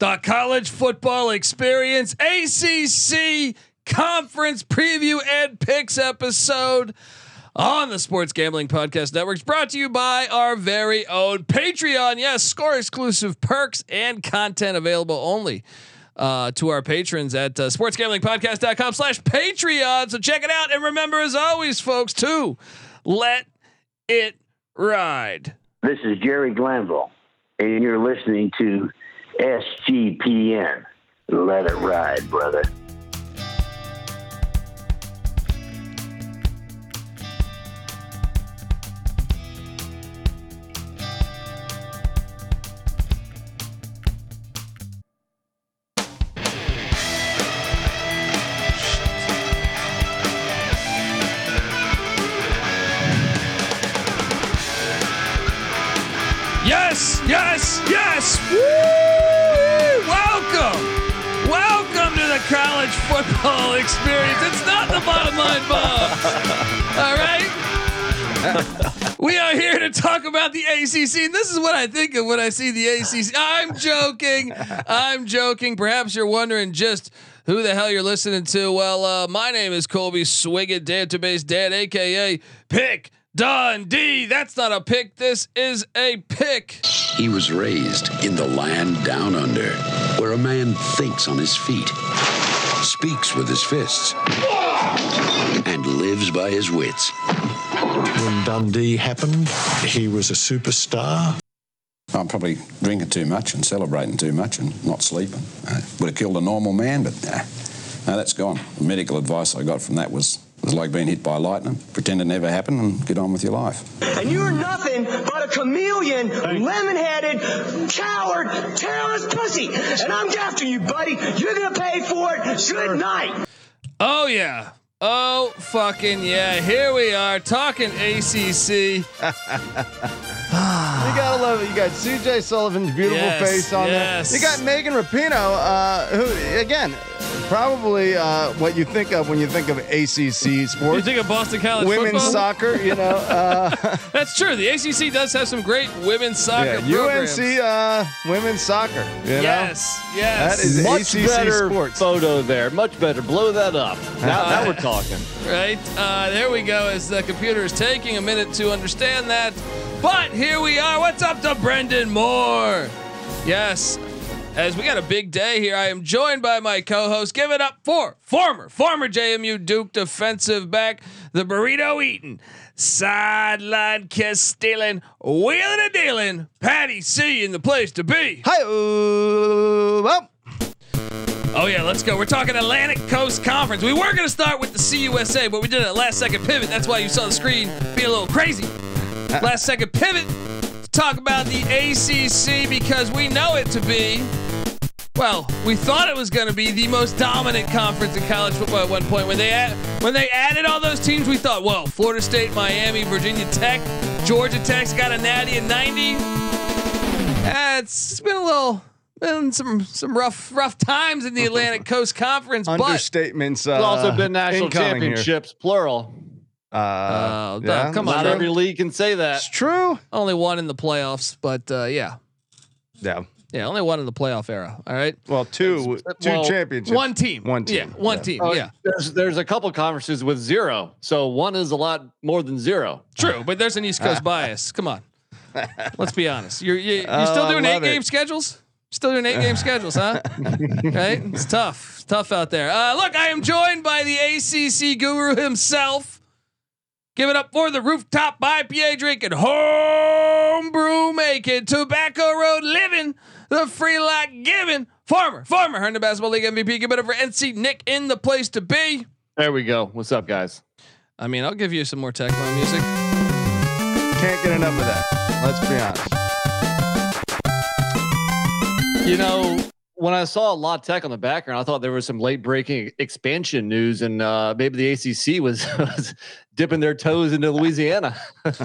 the college football experience ACC conference preview and picks episode on the Sports Gambling Podcast Network. brought to you by our very own Patreon. Yes, score exclusive perks and content available only uh, to our patrons at uh, sportsgamblingpodcast.com slash Patreon. So check it out. And remember, as always, folks, to let it ride. This is Jerry Glanville, and you're listening to SGPN. Let it ride, brother. About the ACC. And this is what I think of when I see the ACC. I'm joking. I'm joking. Perhaps you're wondering just who the hell you're listening to. Well, uh, my name is Colby Swiggett, database dad, aka Pick Dundee. That's not a pick. This is a pick. He was raised in the land down under, where a man thinks on his feet, speaks with his fists, and lives by his wits. When Dundee happened, he was a superstar. I'm probably drinking too much and celebrating too much and not sleeping. Uh, would have killed a normal man, but nah, no, that's gone. The medical advice I got from that was it was like being hit by lightning. Pretend it never happened and get on with your life. And you're nothing but a chameleon, lemon-headed, coward, terrorist pussy. And I'm after you, buddy. You're gonna pay for it. Good night. Oh yeah. Oh fucking yeah. Here we are talking ACC. You gotta love it. You got CJ Sullivan's beautiful Yes, face on yes. there. You got Megan Rapinoe, uh, who again, probably uh, what you think of when you think of ACC sports. You think of Boston College Women's football? soccer, you know, uh, That's true. The ACC does have some great women's soccer yeah, programs. UNC uh, women's soccer. You know? Yes, yes. That is Much ACC better sports. photo there. Much better. Blow that up. Now, now we're talking. right. Uh, there we go. As the computer is taking a minute to understand that, but here we are. What's up to Brendan Moore? Yes. As we got a big day here, I am joined by my co-host. Give it up for former, former JMU Duke defensive back, the burrito eating, sideline kiss stealing, wheeling and dealing, Patty C in the place to be. Hi, well, Oh yeah, let's go. We're talking Atlantic Coast Conference. We were gonna start with the CUSA, but we did a last second pivot. That's why you saw the screen be a little crazy. Last second pivot to talk about the ACC because we know it to be. Well, we thought it was going to be the most dominant conference in college football at one point. When they add, when they added all those teams, we thought, well, Florida State, Miami, Virginia Tech, Georgia Tech's got a natty in 90. Uh, it's been a little, been some some rough rough times in the Atlantic Coast Conference, but understatements. Uh, There's also been national incoming here. championships, plural. Uh, Oh, yeah, come on, True. every league can say that. It's true. only one in the playoffs. But uh, yeah, Yeah. Yeah, only one in the playoff era. All right, Well, two, two well, championships. one team, One team. yeah, one Yeah. team, Oh, yeah. There's there's a couple conferences with zero, so one is a lot more than zero. True, but there's an East Coast bias. Come on, let's be honest. You're you, you're Oh, still I doing eight love it. game schedules. Still doing eight game schedules, huh? right? It's tough. It's tough out there. Uh, look, I am joined by the ACC guru himself. Give it up for the rooftop IPA drinking, homebrew making, tobacco road living, the free lot giving, farmer, farmer, Herndon Basketball League MVP. Give it up for NC Nick in the place to be. There we go. What's up, guys? I mean, I'll give you some more Tecmo music. Can't get enough of that. Let's be honest. You know, when I saw La Tech on the background, I thought there was some late breaking expansion news, and uh, maybe the ACC was, was dipping their toes into Louisiana.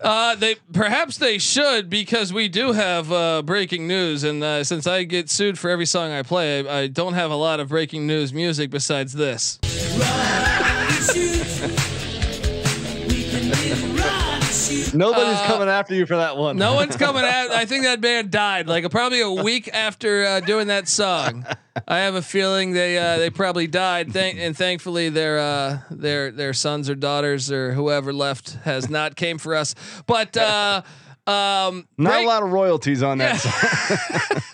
Uh, they perhaps they should because we do have uh, breaking news, and uh, since I get sued for every song I play, I, I don't have a lot of breaking news music besides this. Nobody's Uh, coming after you for that one. No one's coming out. I think that band died like probably a week after uh, doing that song. I have a feeling they uh, they probably died. Thank and thankfully their uh, their their sons or daughters or whoever left has not came for us. But uh, um, Not great- a lot of royalties on that. song.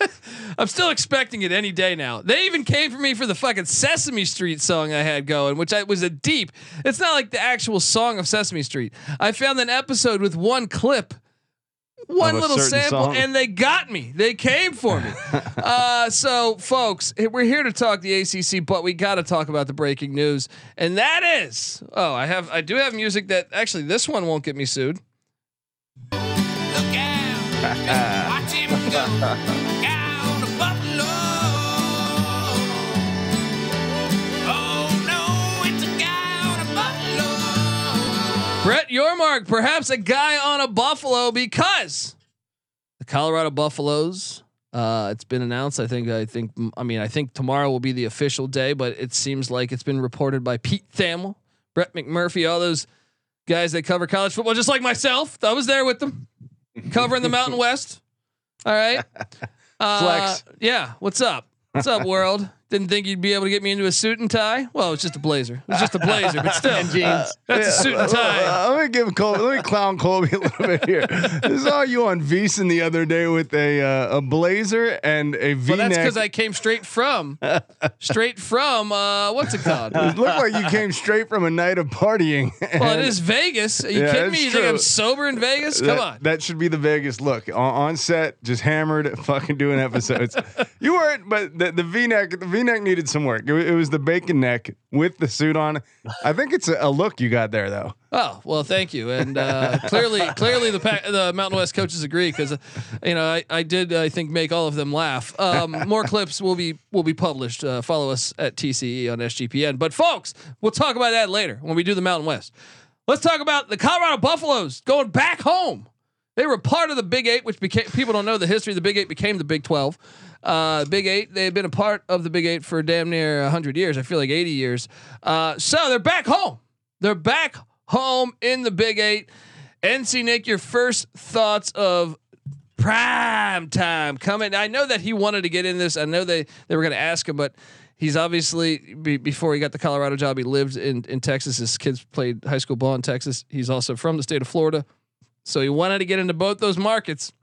I'm still expecting it any day now. They even came for me for the fucking Sesame Street song I had going, which I was a deep. It's not like the actual song of Sesame Street. I found an episode with one clip, one little sample, song? and they got me. They came for me. uh, so, folks, we're here to talk the ACC, but we got to talk about the breaking news, and that is oh, I have I do have music that actually this one won't get me sued. Look out, watch him go Brett Yormark, perhaps a guy on a Buffalo because the Colorado Buffaloes. Uh, it's been announced. I think. I think. I mean. I think tomorrow will be the official day, but it seems like it's been reported by Pete Thamel, Brett McMurphy, all those guys that cover college football, just like myself. I was there with them, covering the Mountain West. All right. Uh, Flex. Yeah. What's up? What's up, world? Didn't think you'd be able to get me into a suit and tie. Well, it's just a blazer. It's just a blazer, but still. And jeans. That's a suit and tie. Uh, let me give Colby, let me clown Colby a little bit here. I saw you on VSiN the other day with a uh, a blazer and a V Well, that's because I came straight from, straight from uh, what's it called? It looked like you came straight from a night of partying. Well, it is Vegas. Are you Yeah, kidding me? You think I'm sober in Vegas? Come that, on. That should be the Vegas look. On, on set, just hammered, fucking doing episodes. you weren't, but the, the V neck, the V neck needed some work. It, it was the bacon neck with the suit on. I think it's a, a look you got there, though. Oh well, thank you. And uh, clearly, clearly the pa- the Mountain West coaches agree because uh, you know I, I did I think make all of them laugh. Um, more clips will be will be published. Uh, follow us at TCE on SGPN. But folks, we'll talk about that later when we do the Mountain West. Let's talk about the Colorado Buffaloes going back home. They were part of the Big Eight, which became people don't know the history. The Big Eight became the Big Twelve. Uh, Big Eight. they've been a part of the Big Eight for damn near hundred years. I feel like eighty years. Uh, so they're back home. They're back home in the Big Eight. NC Nick, your first thoughts of prime time coming. I know that he wanted to get in this. I know they they were going to ask him, but he's obviously be, before he got the Colorado job, he lived in in Texas. His kids played high school ball in Texas. He's also from the state of Florida, so he wanted to get into both those markets.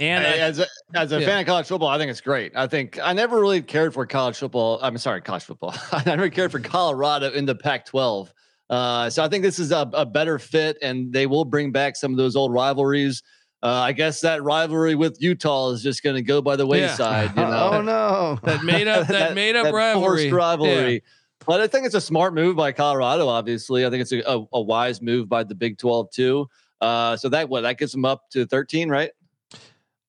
And I- as a, as a yeah. fan of college football, I think it's great. I think I never really cared for college football. I'm sorry, college football. I never cared for Colorado in the Pac-12. Uh, so I think this is a, a better fit, and they will bring back some of those old rivalries. Uh, I guess that rivalry with Utah is just going to go by the wayside. You know, oh no! that made up that, made up that rivalry. rivalry. Yeah. But I think it's a smart move by Colorado. Obviously, I think it's a, a, a wise move by the Big Twelve too. Uh, so that what that gets them up to thirteen, right?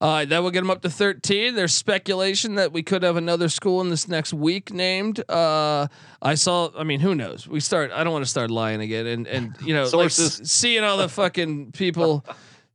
Uh, that will get them up to 13. There's speculation that we could have another school in this next week named. Uh, I saw. I mean, who knows? We start. I don't want to start lying again. And and you know, like s- seeing all the fucking people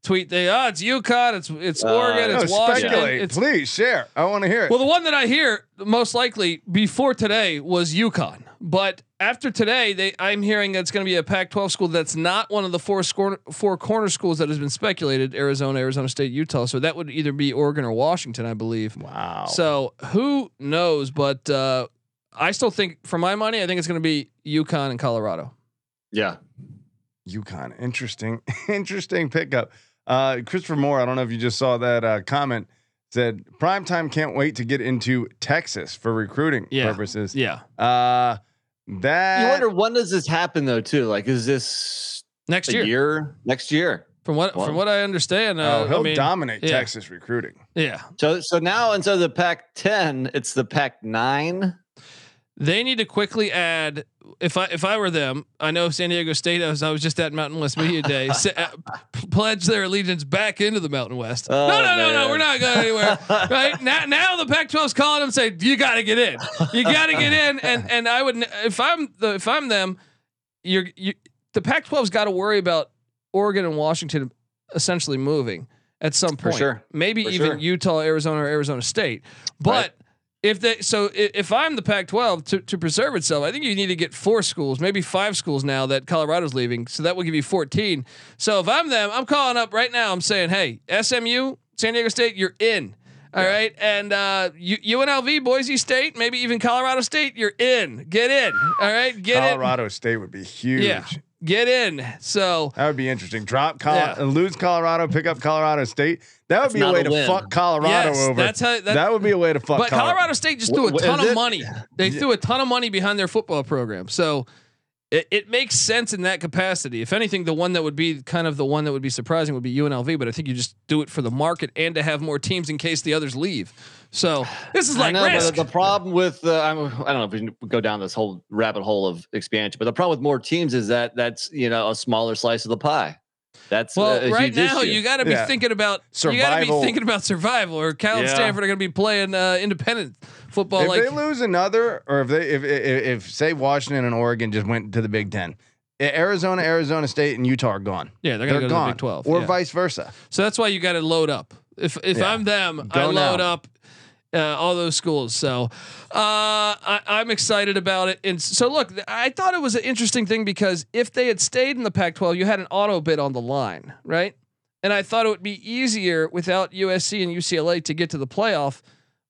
tweet. They oh, it's UConn. It's it's Uh, Oregon. No, It's Washington. It's please share. I want to hear it. well, the one that I hear most likely before today was UConn, but after today, they I'm hearing that it's going to be a Pac-12 school that's not one of the four score, four corner schools that has been speculated: Arizona, Arizona State, Utah. So that would either be Oregon or Washington, I believe. wow. So who knows? But uh, I still think, for my money, I think it's going to be UConn and Colorado. Yeah. UConn. Interesting, interesting pickup. Uh, Christopher Moore. I don't know if you just saw that uh, comment. Said primetime can't wait to get into Texas for recruiting Yeah. purposes. Yeah, Uh, that You wonder when does this happen though too? Like, is this next a year. year. next year? From what Wow. from what I understand, uh, oh, he'll I mean, dominate yeah. Texas recruiting. Yeah, So so now instead of the Pac-10, it's the Pac-9. They need to quickly add. If I if I were them, I know San Diego State. I was I was just at Mountain West Media Day. sa- uh, p- pledge their allegiance back into the Mountain West. Oh, no, no, no, no. We're not going anywhere. right now, now the Pac-12's calling them, say you got to get in. You got to get in. And and I would if I'm the if I'm them, you're you the Pac-12's got to worry about Oregon and Washington essentially moving at some For point. sure. Maybe For even sure. Utah, Arizona, or Arizona State. But if they so if I'm the Pac-12 to, to preserve itself, I think you need to get four schools, maybe five schools now that Colorado's leaving, so that will give you 14. So if I'm them, I'm calling up right now. I'm saying, hey, SMU, San Diego State, you're in. All right, and uh, U- UNLV, Boise State, maybe even Colorado State, you're in. Get in. All right, get in. Colorado State would be huge. Yeah, get in. So That would be interesting. Drop Col- Yeah. lose Colorado, pick up Colorado State. That would be a way a to win. fuck Colorado Yes, over. that's how- that- that would be a way to fuck. But Colorado. Colorado State just threw a Wh- wh- ton of it? money. They threw a ton of money behind their football program. So it, it makes sense in that capacity. If anything, the one that would be kind of the one that would be surprising would be UNLV. But I think you just do it for the market and to have more teams in case the others leave. So this is I like know, but risk. the problem with uh, I'm, I don't know if we can go down this whole rabbit hole of expansion, but the problem with more teams is that that's you know a smaller slice of the pie. That's well, a, a right now issue. you got to be Yeah. thinking about survival. you got to be thinking about survival. Or Cal and Stanford are going to be playing uh, independent football. if like they lose another, or if they if, if if say Washington and Oregon just went to the Big Ten, Arizona, Arizona State, and Utah are gone. yeah, they're going to They're go to gone. the Big Twelve or yeah. vice versa. So that's why you got to load up. If if Yeah. I'm them, I load now. up uh, all those schools. So uh, I, I'm excited about it. And so look, I thought it was an interesting thing because if they had stayed in the Pac-12, you had an auto bid on the line, right? And I thought it would be easier without USC and UCLA to get to the playoff,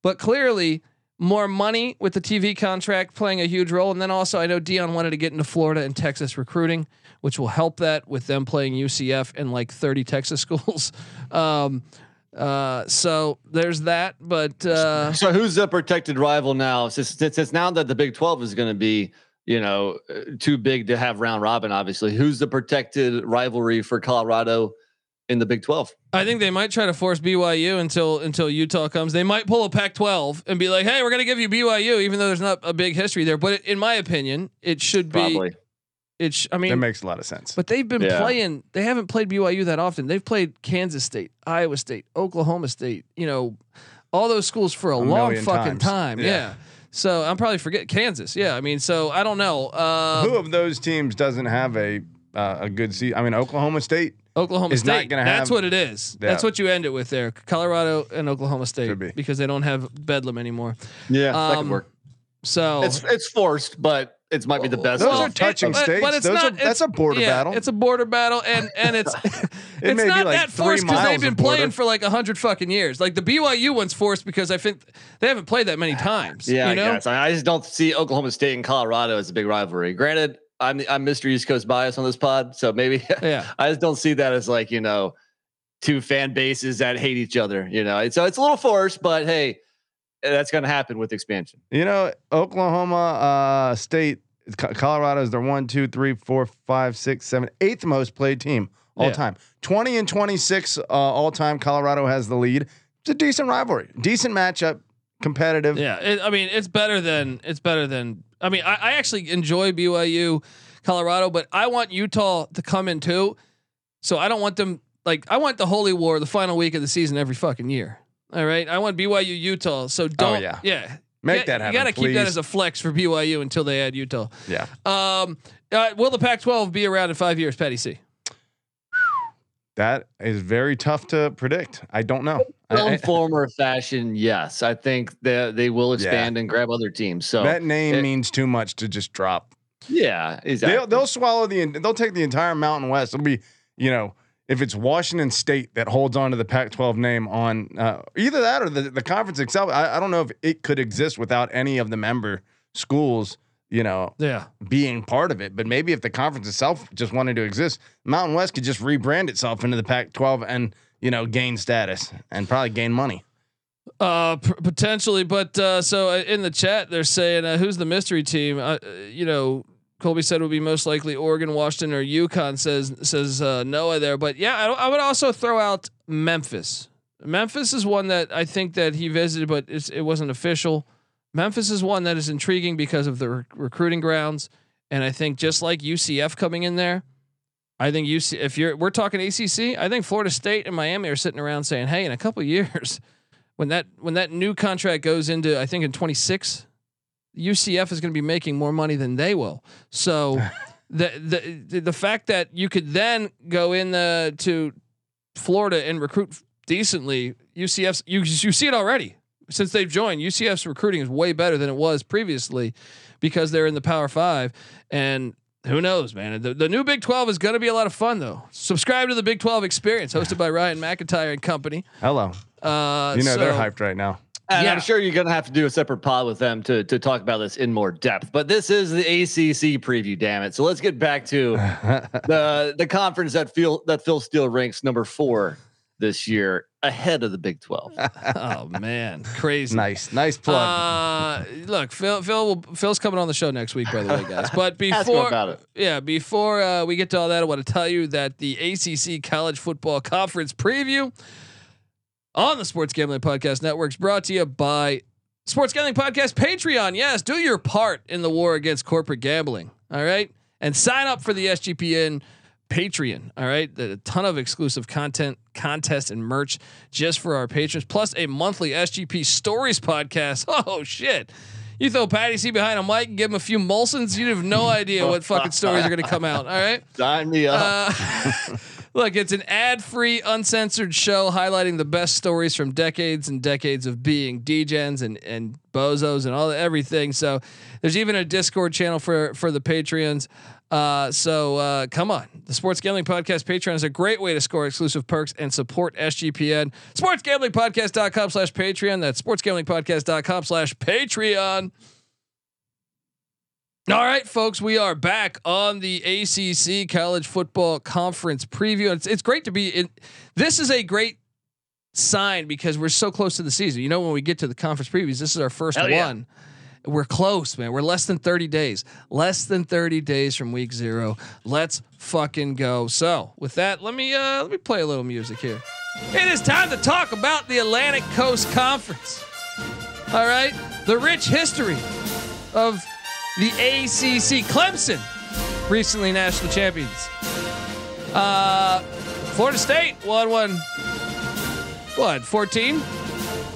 but clearly. More money with the TV contract playing a huge role, and then also I know Dion wanted to get into Florida and Texas recruiting, which will help that with them playing UCF and like 30 Texas schools. Um, uh, so there's that, but uh, So who's the protected rival now? Since since, now that the Big Twelve is going to be you know uh, too big to have round robin, obviously, who's the protected rivalry for Colorado in the Big Twelve? I think they might try to force BYU until until Utah comes. They might pull a Pac-12 and be like, "Hey, we're going to give you BYU," even though there's not a big history there. But in my opinion, it should be. Probably. It. Sh- I mean That mean, makes a lot of sense. but they've been Yeah. playing. They haven't played BYU that often. They've played Kansas State, Iowa State, Oklahoma State. You know, all those schools for a, A long fucking times. time. Yeah. Yeah. So I'm probably forget Kansas. Yeah. I mean, so I don't know. Um, Who of those teams doesn't have a uh, a good season? I mean, Oklahoma State. Oklahoma is not State. gonna That's have- what it is. That's what you end it with there. Colorado and Oklahoma State be. because they don't have Bedlam anymore. Yeah, that Um, could work. So It's it's forced, but it might be the best. Those are touching it- but- states. but it's Those not- are, that's a border yeah, battle. It's a border battle, and and it's it's not like that forced because they've been playing for like a hundred fucking years. Like the BYU one's forced because I think they haven't played that many times. Yeah, you know? I guess. I I just don't see Oklahoma State and Colorado as a big rivalry. Granted, I'm I'm Mr. East Coast bias on this pod, so maybe Yeah. I just don't see that as like you know two fan bases that hate each other. You know, so it's a little forced, but hey, that's going to happen with expansion. You know, Oklahoma uh, State, Colorado is their one, two, three, four, five, six, seven, eighth most played team all Yeah. time. 20 and 26 uh, all time. Colorado has the lead. It's a decent rivalry, decent matchup, competitive. Yeah, it, I mean it's better than it's better than. I mean I, I actually enjoy BYU, Colorado, but I want Utah to come in too. So I don't want them like I want the Holy War the final week of the season every fucking year. All right, I want BYU Utah. So don't yeah. yeah. Make Yeah, that happen. You got to keep that as a flex for BYU until they add Utah. Yeah. Um, uh, will the Pac-12 be around in five years, Patty C? That is very tough to predict. I don't know. I- Some form or fashion, yes. I think that they will expand and grab other teams. So that name it- means too much to just drop. yeah, exactly. They'll, they'll swallow the. They'll take the entire Mountain West. It'll be, you know, if it's Washington State that holds on to the Pac-12 name on uh, either that or the, the conference itself. I, I don't know if it could exist without any of the member schools, you know, Yeah. being part of it. But maybe if the conference itself just wanted to exist, Mountain West could just rebrand itself into the Pac-12 and you know gain status and probably gain money. Uh, p- potentially, but uh, so uh, in the chat they're saying uh, who's the mystery team? Uh, uh, you know, Colby said would be most likely Oregon, Washington, or UConn. Says says uh, Noah there, but yeah, I, I would also throw out Memphis. Memphis is one that I think that he visited, but it wasn't official. Memphis is one that is intriguing because of the rec- recruiting grounds, and I think just like UCF coming in there, I think UC if you're we're talking ACC, I think Florida State and Miami are sitting around saying, "Hey, in a couple years, when that when that new contract goes into I think in 26, UCF is going to be making more money than they will." So the the the- fact that you could then go in the to Florida and recruit decently, UCF's you you see it already. since they've joined, UCF's recruiting is way better than it was previously because they're in the Power Five. And who knows, man? The, the new Big 12 is going to be a lot of fun, though. Subscribe to the Big 12 Experience, hosted by Ryan McIntyre and company. Hello. Uh, You know they're hyped right now. And Yeah. I'm sure you're going to have to do a separate pod with them to to talk about this in more depth. But this is the ACC preview, damn it. So let's get back to the the conference that Phil that Phil Steele ranks number four this year, ahead of the Big Twelve. Oh man, crazy. Nice, nice plug. Uh, look, Phil, Phil, will, Phil's coming on the show next week, by the way, guys. But Ask him before, about it. yeah, before uh, we get to all that, I want to tell you that the ACC College Football Conference preview on the Sports Gambling Podcast Networks, brought to you by Sports Gambling Podcast Patreon. Yes, do your part in the war against corporate gambling. All right, and sign up for the SGPN Patreon. All right, a ton of exclusive content, contests, and merch just for our patrons, plus a monthly SGP Stories podcast. Oh shit! You throw Patty C behind a mic and give him a few Molsons, you'd have no idea what fucking stories are going to come out. All right. Sign me up. Uh, look, it's an ad-free, uncensored show highlighting the best stories from decades and decades of being DJs and and bozos and all the, everything. So there's even a Discord channel for for the Patreons. Uh, so uh, come on, the Sports Gambling Podcast Patreon is a great way to score exclusive perks and support SGPN. SportsGamblingPodcast.com slash Patreon. That's SportsGamblingPodcast.com slash Patreon. All right, folks, we are back on the ACC College Football Conference preview. It's, it's great to be in. This is a great sign because we're so close to the season. You know, when we get to the conference previews, this is our first Hell yeah. one. We're close, man. We're less than 30 days. Less than 30 days from week zero. Let's fucking go. So, with that, let me uh let me play a little music here. It is time to talk about the Atlantic Coast Conference. All right, the rich history of the ACC. Clemson, recently national champions. Uh, Florida State won one. What? 14?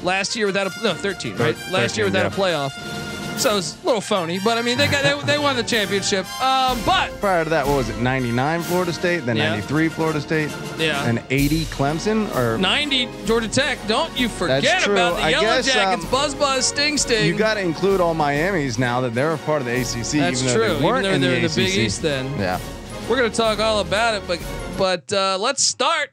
Last year without a no 13, right? Last year 13, without a playoff. So it's a little phony, but I mean they got they, they won the championship. Um, but Prior to that, what was it? 99 Florida State, then Yeah. 93 Florida State, yeah, and 80 Clemson? Or 90 Georgia Tech. Don't you forget true. about the I Yellow guess, Jackets. um, buzz buzz sting sting. you got to include all Miami's now that they're a part of the ACC. That's even though true. They weren't though in they're the in the Big ACC. East, then Yeah. We're gonna talk all about it, but but uh, let's start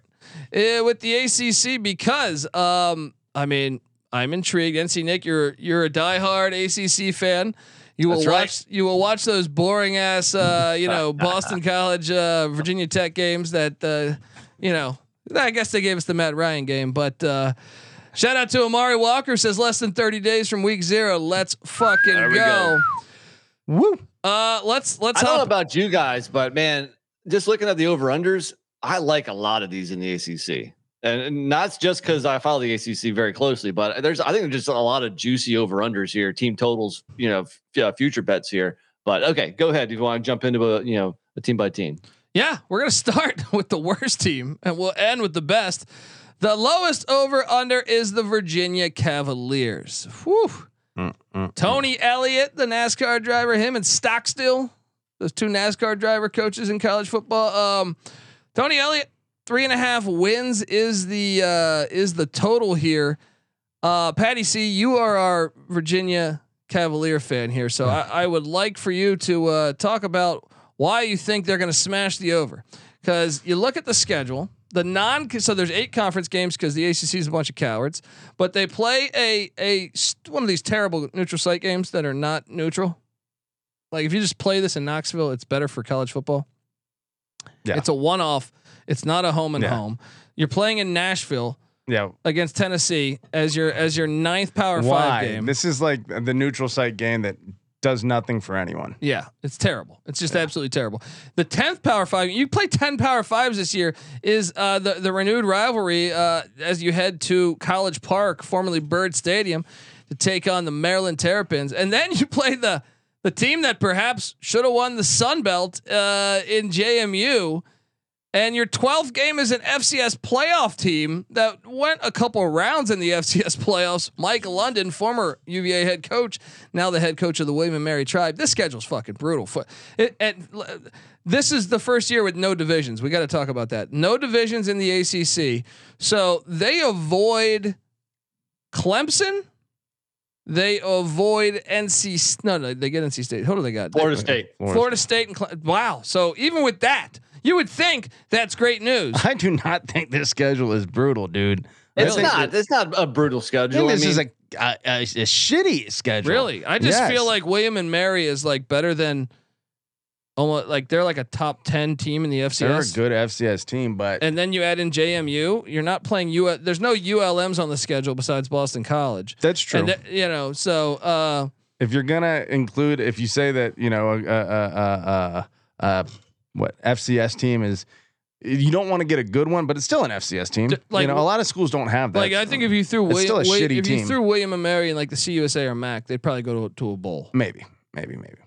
uh, with the ACC because um, I mean I'm intrigued. NC Nick, you're you're a diehard ACC fan. You will That's right. watch you will watch those boring ass uh, you know Boston College uh, Virginia Tech games that uh, you know I guess they gave us the Matt Ryan game, but. Uh, Shout out to Amari Walker says less than 30 days from week zero. Let's fucking go. go. Woo. Uh let's let's I don't know about you guys, but man, just looking at the over unders, I like a lot of these in the ACC. And not just because I follow the ACC very closely, but there's I think there's just a lot of juicy over unders here, team totals, you know, f- uh, future bets here. But okay, go ahead if you want to jump into a you know a team by team. Yeah, we're gonna start with the worst team and we'll end with the best. The lowest over under is the Virginia Cavaliers. Whew. Tony Elliott, the NASCAR driver, him and Stockstill, those two NASCAR driver coaches in college football. Um, Tony Elliott, three and a half wins is the uh, is the total here. Uh, Patty C, you are our Virginia Cavalier fan here, so I, I would like for you to uh, talk about why you think they're going to smash the over. Because you look at the schedule, the non so there's eight conference games because the ACC is a bunch of cowards, but they play a a one of these terrible neutral site games that are not neutral. Like if you just play this in Knoxville, it's better for college football. Yeah. It's a one off. It's not a home and Yeah. home. You're playing in Nashville Yeah. against Tennessee as your as your ninth Power Why? Five game. This is like the neutral site game that does nothing for anyone. Yeah, it's terrible. It's just absolutely terrible. The tenth Power Five, you play ten Power Fives this year, is uh, the the renewed rivalry uh, as you head to College Park, formerly Byrd Stadium, to take on the Maryland Terrapins, and then you play the the team that perhaps should have won the Sun Belt uh, in JMU. And your 12th game is an FCS playoff team that went a couple rounds in the FCS playoffs. Mike London, former UVA head coach, now the head coach of the William and Mary Tribe. This schedule's fucking brutal. It, and this is the first year with no divisions. We got to talk about that. No divisions in the ACC. So they avoid Clemson They avoid NC. S- No, no, they get NC State. Who do they got? Florida They- State. Florida, State and Cle- wow. So even with that, you would think that's great news. I do not think this schedule is brutal, dude. It's think not. It's not a brutal I schedule. think I this is a, a, a, a shitty schedule. Really, I just Yes. feel like William and Mary is like better than almost like they're like a top ten team in the FCS. they're a good FCS team, but And then you add in JMU. You're not playing U. There's no ULMs on the schedule besides Boston College. that's true. And th- you know, so uh, if you're gonna include, if you say that you know, uh, uh, uh, uh, what FCS team is, you don't want to get a good one, but it's still an FCS team. D- like- you know, a lot of schools don't have that. like I think if you threw William, still a Wi- shitty if you threw William and Mary in like the CUSA or MAC, they'd probably go to, to a bowl. maybe, maybe, maybe.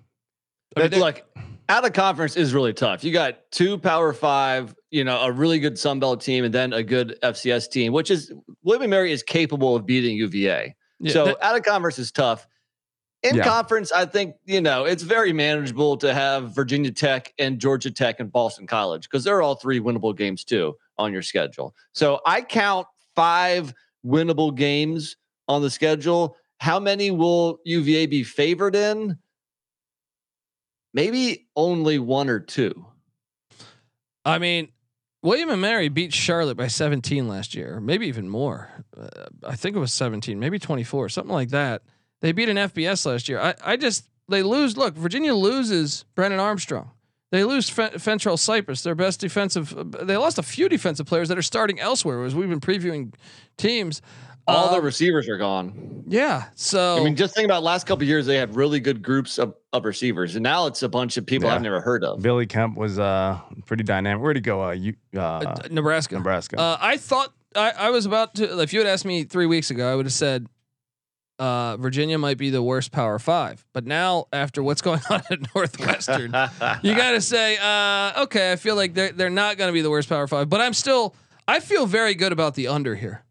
I mean, like out of conference is really tough. You got two Power Five, you know, a really good Sun Belt team, and then a good FCS team, which is William and Mary is capable of beating UVA. Yeah, so that- out of conference is tough. In Yeah. conference, I think you know it's very manageable to have Virginia Tech and Georgia Tech and Boston College because they're all three winnable games too on your schedule. So I count five winnable games on the schedule. How many will UVA be favored in? Maybe only one or two. I mean, William and Mary beat Charlotte by 17 last year, maybe even more. Uh, I think it was 17, maybe 24, something like that. They beat an FBS last year. I, I just they lose. Look, Virginia loses Brennan Armstrong. They lose Fen- Fentrell Cypress, their best defensive. uh, They lost a few defensive players that are starting elsewhere. As we've been previewing teams, All the Uh, receivers are gone. yeah. So I mean, just think about last couple of years, they had really good groups of, of receivers, and now it's a bunch of people Yeah. I've never heard of. Billy Kemp was uh pretty dynamic. Where'd he go? Uh, you uh, uh, Nebraska. Nebraska. Uh, I thought I, I was about to. If you had asked me three weeks ago, I would have said uh, Virginia might be the worst Power Five. But now, after what's going on at Northwestern, you got to say, uh, okay, I feel like they're they're not going to be the worst Power Five. But I'm still, I feel very good about the under here.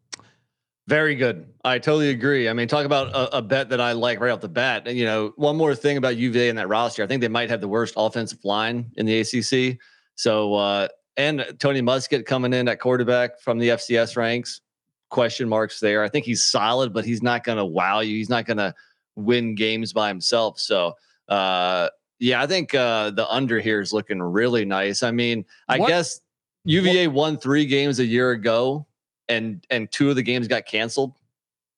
Very good. I totally agree. I mean, talk about a, a bet that I like right off the bat. And, you know, one more thing about UVA in that roster, I think they might have the worst offensive line in the ACC. So, uh, and Tony Muskett coming in at quarterback from the FCS ranks, question marks there. I think he's solid, but he's not going to wow you. He's not going to win games by himself. So, uh, yeah, I think uh, the under here is looking really nice. I mean, I What- guess UVA won three games a year ago, and and two of the games got canceled.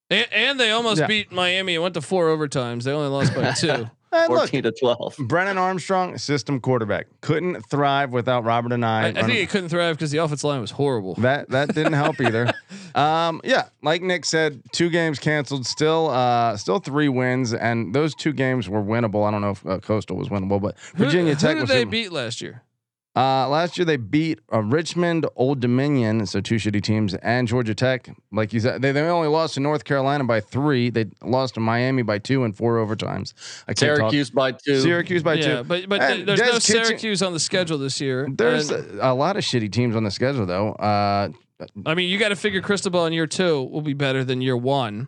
And, and they almost Yeah. beat Miami It went to four overtimes. They only lost by two. And look, to 12. Brennan Armstrong, system quarterback, couldn't thrive without Robert Anae, I. I think he couldn't thrive because the offensive line was horrible. That that didn't help either. Um, yeah, like Nick said, two games canceled. Still, uh, still three wins, and those two games were winnable. I don't know if uh, Coastal was winnable, but Virginia who, Tech who did was. they super- beat last year? Uh, last year they beat uh, Richmond, Old Dominion, so two shitty teams, and Georgia Tech. Like you said, they, they only lost to North Carolina by three. They lost to Miami by two and four overtimes. I can't talk- Syracuse by two. Syracuse by yeah, two. but but And there's Des no Kitchen- Syracuse on the schedule this year. There's And- a, a lot of shitty teams on the schedule, though. Uh, I mean, you got to figure Cristobal in year two will be better than year one.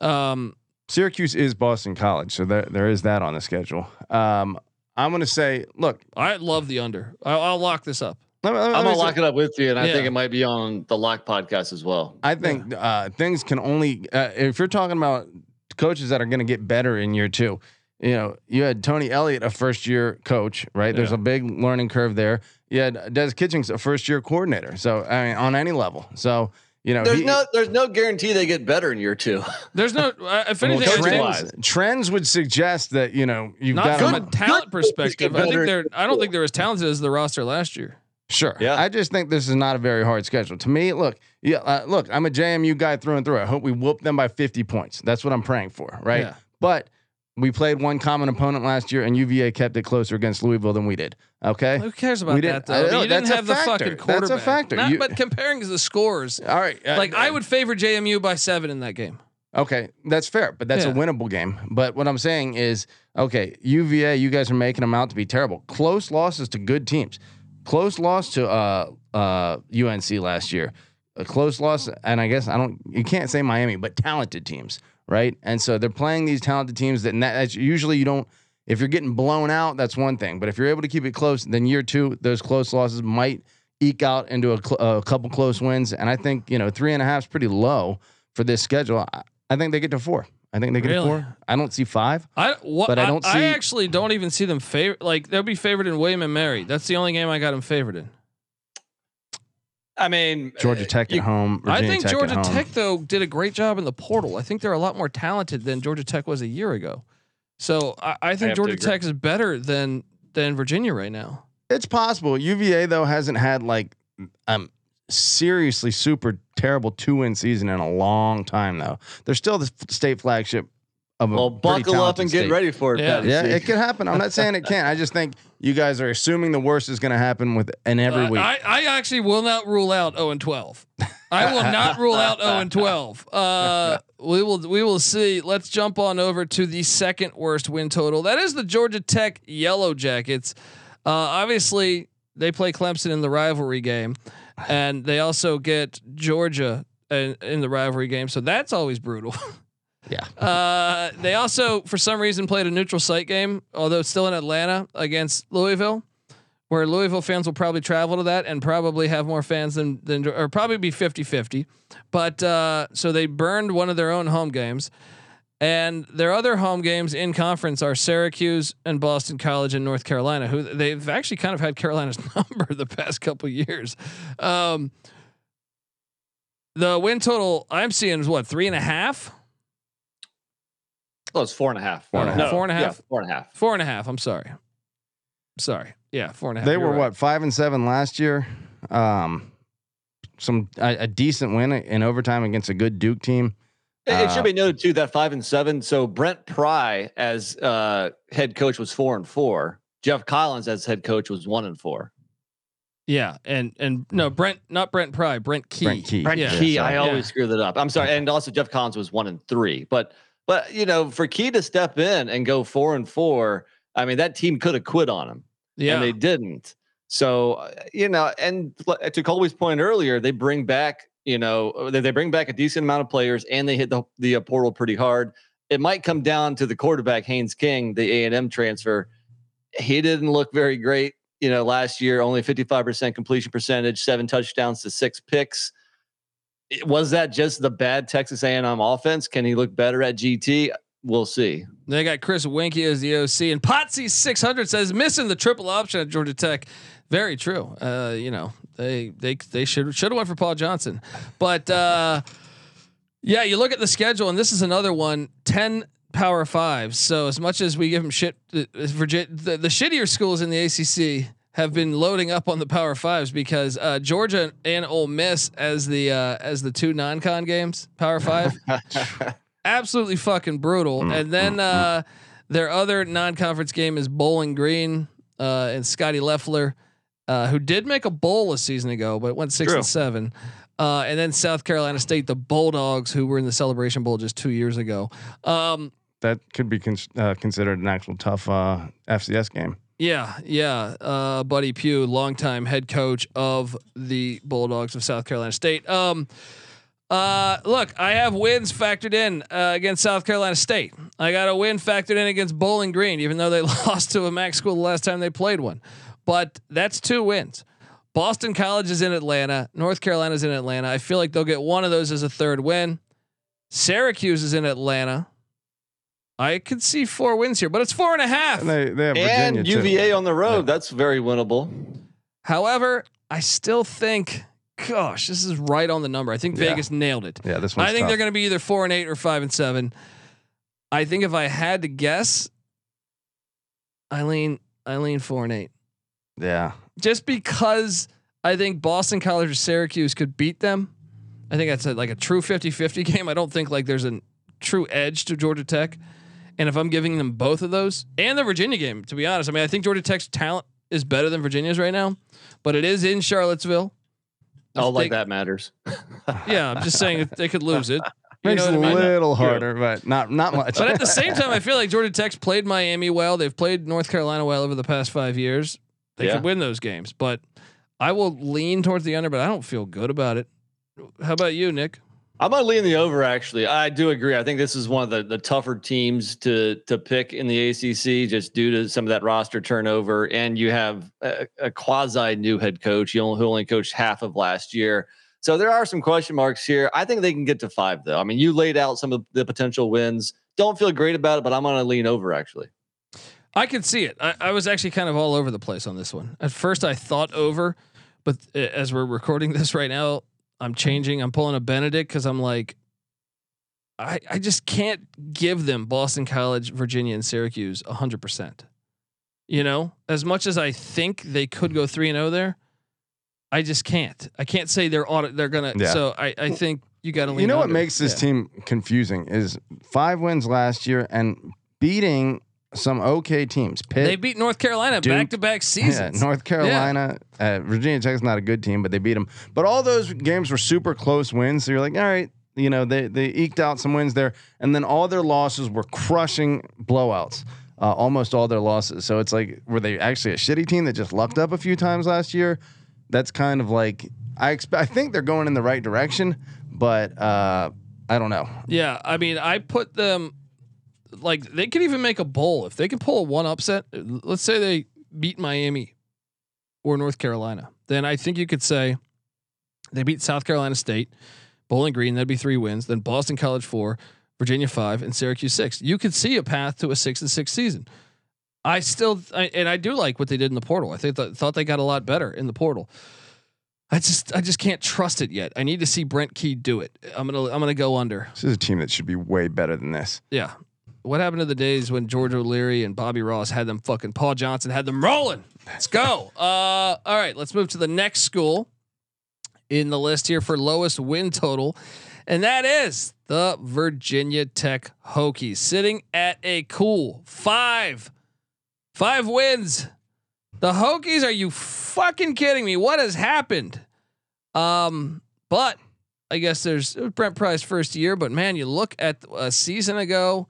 Um, Syracuse is Boston College, so there there is that on the schedule. Um, I'm going to say, look, I love the under. I'll, I'll lock this up. let me- let me I'm gonna lock it up with you, and I Yeah. think it might be on the Lock podcast as well. I think uh, things can only uh, if you're talking about coaches that are going to get better in year two. You know, you had Tony Elliott, a first year coach, right? There's a big learning curve there. You had Des Kitchings, a first year coordinator. So I mean, on any level. So you know, There's he- no there's no guarantee they get better in year two. There's no. Uh, if anything, I think, trends, trends would suggest that you know you've not got from them- a talent good perspective. I think better. they're. I don't think they're as talented as the roster last year. Sure. Yeah. I just think this is not a very hard schedule. To me, look, yeah, uh, look, I'm a JMU guy through and through. I hope we whoop them by 50 points. That's what I'm praying for, right? Yeah. But we played one common opponent last year, and UVA kept it closer against Louisville than we did. Okay. Who cares about We that though? I I mean, know, you didn't have the fucking That's a factor. Not- You- but comparing the scores, All right. uh, like I would favor JMU by seven in that game. Okay, that's fair, but that's a winnable game. But what I'm saying is, okay, UVA, you guys are making them out to be terrible. Close losses to good teams. Close loss to uh uh UNC last year. A close loss, and I guess I don't. You can't say Miami, but talented teams, right? And so they're playing these talented teams that, that that's usually you don't. If you're getting blown out, that's one thing. But if you're able to keep it close, then year two, those close losses might eke out into a, cl- a couple close wins. And I think you know three and a half is pretty low for this schedule. I, I think they get to four. I think they get Really? four. I don't see five. I what, But I I don't I see- actually don't even see them favorite. Like they'll be favored in William and Mary. That's the only game I got them favored in. I mean, Georgia uh, Tech you- at home. I think Tech at Georgia home. Tech though did a great job in the portal. I think they're a lot more talented than Georgia Tech was a year ago. So I, I think have to Georgia. Tech is better than than Virginia right now. It's possible. UVA though hasn't had like um seriously super terrible two win season in a long time though. They're still the state flagship of a Well, buckle up talented and get state. ready for it. Yeah. Yeah, it could happen. I'm not saying it can't. I just think you guys are assuming the worst is going to happen with in every Uh, week. I, I actually will not rule out 0 and 12. I will not rule out 0 and 12. Uh, we will we will see. Let's jump on over to the second worst win total. That is the Georgia Tech Yellow Jackets. Uh, obviously, they play Clemson in the rivalry game, and they also get Georgia in, in the rivalry game. So that's always brutal. yeah. Uh, they also, for some reason, played a neutral site game, although still in Atlanta against Louisville, where Louisville fans will probably travel to that and probably have more fans than than or probably be 50-50. But uh, so they burned one of their own home games. And their other home games in conference are Syracuse and Boston College and North Carolina, who they've actually kind of had Carolina's number the past couple years. Um, the win total I'm seeing is what three and a half. Oh, it's four and a half. Four and a No, half. Four and a yeah, half? four and a half. Four and a half. I'm sorry. Sorry. Yeah, four and a half. They You're were right. what five and seven last year. Um, some a, a decent win in overtime against a good Duke team. It, it Uh, should be noted too that five and seven. So Brent Pry as uh, head coach was four and four. Geoff Collins as head coach was one and four. Yeah, and and no Brent, not Brent Pry, Brent Key. Brent Key. Brent Yeah. Key, sorry. I always Yeah. screw that up. I'm sorry. And also Geoff Collins was one and three. But but you know, for Key to step in and go four and four, I mean that team could have quit on him. Yeah, and they didn't. So uh, you know, and to Colby's point earlier, they bring back you know they, they bring back a decent amount of players, and they hit the the uh, portal pretty hard. It might come down to the quarterback Haynes King, the A and M transfer. He didn't look very great, you know, last year. Only fifty five percent completion percentage, seven touchdowns to six picks. Was that just the bad Texas A and M offense? Can he look better at GT? We'll see. they got Chris Weinke as the OC, and Potsy six hundred says missing the triple option at Georgia Tech. Very true. Uh, you know they they they should should have went for Paul Johnson, but uh, yeah, you look at the schedule, and this is another one. Ten Power Fives. So as much as we give them shit, Virginia, the, the shittier schools in the ACC have been loading up on the Power Fives because uh, Georgia and Ole Miss as the uh, as the two non-con games, Power Five, absolutely fucking brutal. And then uh, their other non-conference game is Bowling Green uh, and Scotty Loeffler, uh, who did make a bowl a season ago, but went six True. and seven. Uh, and then South Carolina State, the Bulldogs, who were in the Celebration Bowl just two years ago. Um, That could be cons- uh, considered an actual tough uh, FCS game. Yeah, yeah. Uh, Buddy Pough, longtime head coach of the Bulldogs of South Carolina State. Um, uh, look, I have wins factored in uh, against South Carolina State. I got a win factored in against Bowling Green, even though they lost to a MAC school the last time they played one. But that's two wins. Boston College is in Atlanta. North Carolina's in Atlanta. I feel like they'll get one of those as a third win. Syracuse is in Atlanta. I could see four wins here, but it's four and a half. And they they have Virginia and too. UVA on the road. That's very winnable. However, I still think, gosh, this is right on the number. I think Yeah. Vegas nailed it. Yeah, this one's I think tough. they're going to be either four and eight or five and seven. I think if I had to guess, I lean, I lean four and eight, Yeah, just because I think Boston College or Syracuse could beat them. I think that's a, like a true 50-50 game. I don't think like there's a true edge to Georgia Tech. And if I'm giving them both of those and the Virginia game, to be honest, I mean, I think Georgia Tech's talent is better than Virginia's right now, but it is in Charlottesville. Oh, If like they- that matters. Yeah, I'm just saying they could lose it. You makes know it a what mean? little harder, but not not much. But at the same time, I feel like Georgia Tech's played Miami well. They've played North Carolina well over the past five years. They Yeah. could win those games, but I will lean towards the under, but I don't feel good about it. How about you, Nick? I'm gonna lean the over. Actually, I do agree. I think this is one of the, the tougher teams to to pick in the ACC, just due to some of that roster turnover. And you have a, a quasi new head coach. Who only coached half of last year. So there are some question marks here. I think they can get to five, though. I mean, you laid out some of the potential wins. don't feel great about it, but I'm gonna lean over actually. I can see it. I, I was actually kind of all over the place on this one. At first, I thought over, but uh, as we're recording this right now, I'm changing. I'm pulling a Benedict because I'm like, I I just can't give them Boston College, Virginia, and Syracuse hundred percent. You know, as much as I think they could go three and zero there, I just can't. I can't say they're on. They're gonna. Yeah. So I I think you got to. You know what makes this team confusing is five wins last year and beating some okay teams. Pitt, They beat North Carolina back to back yeah, seasons. North Carolina, uh, Virginia Tech's not a good team, but they beat them. But all those games were super close wins. So you're like, all right, you know, they they eked out some wins there, and then all their losses were crushing blowouts. Uh, almost all their losses. So it's like, were they actually a shitty team that just lucked up a few times last year? That's kind of like I expect. I think they're going in the right direction, but uh, I don't know. Yeah, I mean, I put them like they could even make a bowl if they can pull a one upset. Let's say they beat Miami or North Carolina, then I think you could say they beat South Carolina State, Bowling Green. That'd be three wins. Then Boston College four, Virginia five, and Syracuse six. You could see a path to a six and six season. I still I, and I do like what they did in the portal. I think th- thought they got a lot better in the portal. I just I just can't trust it yet. I need to see Brent Key do it. I'm gonna I'm gonna go under. This is a team that should be way better than this. Yeah. What happened to the days when George O'Leary and Bobby Ross had them fucking Paul Johnson had them rolling? Let's go. Uh, all right, let's move to the next school in the list here for lowest win total, and that is the Virginia Tech Hokies, sitting at a cool five, five wins. The Hokies, are you fucking kidding me? What has happened? Um, but I guess there's Brent Pry's first year, but man, you look at a season ago,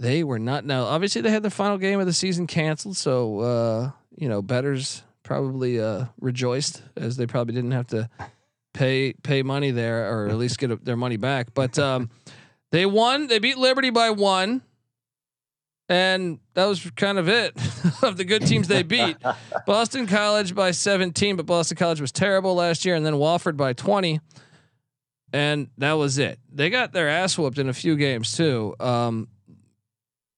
they were not. Now, obviously, they had the final game of the season canceled, so uh, you know, betters probably uh, rejoiced as they probably didn't have to pay pay money there, or at least get a, their money back. But um, they won. They beat Liberty by one. And that was kind of it of the good teams they beat. Boston College by 17, but Boston College was terrible last year, and then Wofford by 20 and that was it. They got their ass whooped in a few games too. Um,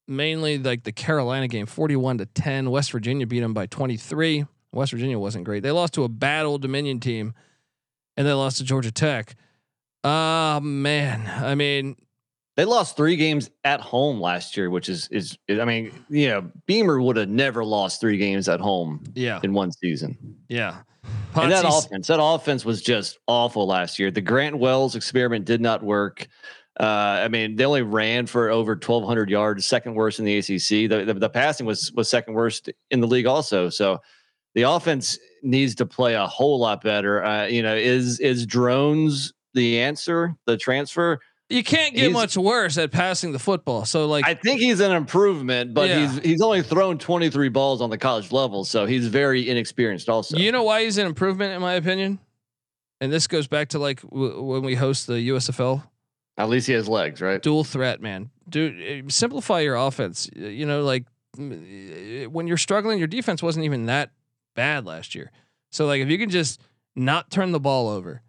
mainly like the Carolina game, forty-one to ten. West Virginia beat them by twenty-three. West Virginia wasn't great. They lost to a bad Old Dominion team, and they lost to Georgia Tech. Ah man, I mean, They lost three games at home last year, which is is I mean, yeah, Beamer would have never lost three games at home yeah, in one season. yeah. And that offense, that offense was just awful last year. The Grant Wells experiment did not work. Uh, I mean, they only ran for over 1,200 yards, second worst in the ACC. The, the the passing was was second worst in the league, also. So the offense needs to play a whole lot better. Uh, you know, is is Drones the answer? The transfer? you can't get he's- much worse at passing the football. So like, I think he's an improvement, but Yeah. he's he's only thrown 23 balls on the college level, so he's very inexperienced. Also, you know why he's an improvement in my opinion. And this goes back to like w- when we host the USFL at least he has legs, right? dual threat, man. Dude, eh, simplify your offense. You know, like eh, when you're struggling, your defense wasn't even that bad last year. So like if you can just not turn the ball over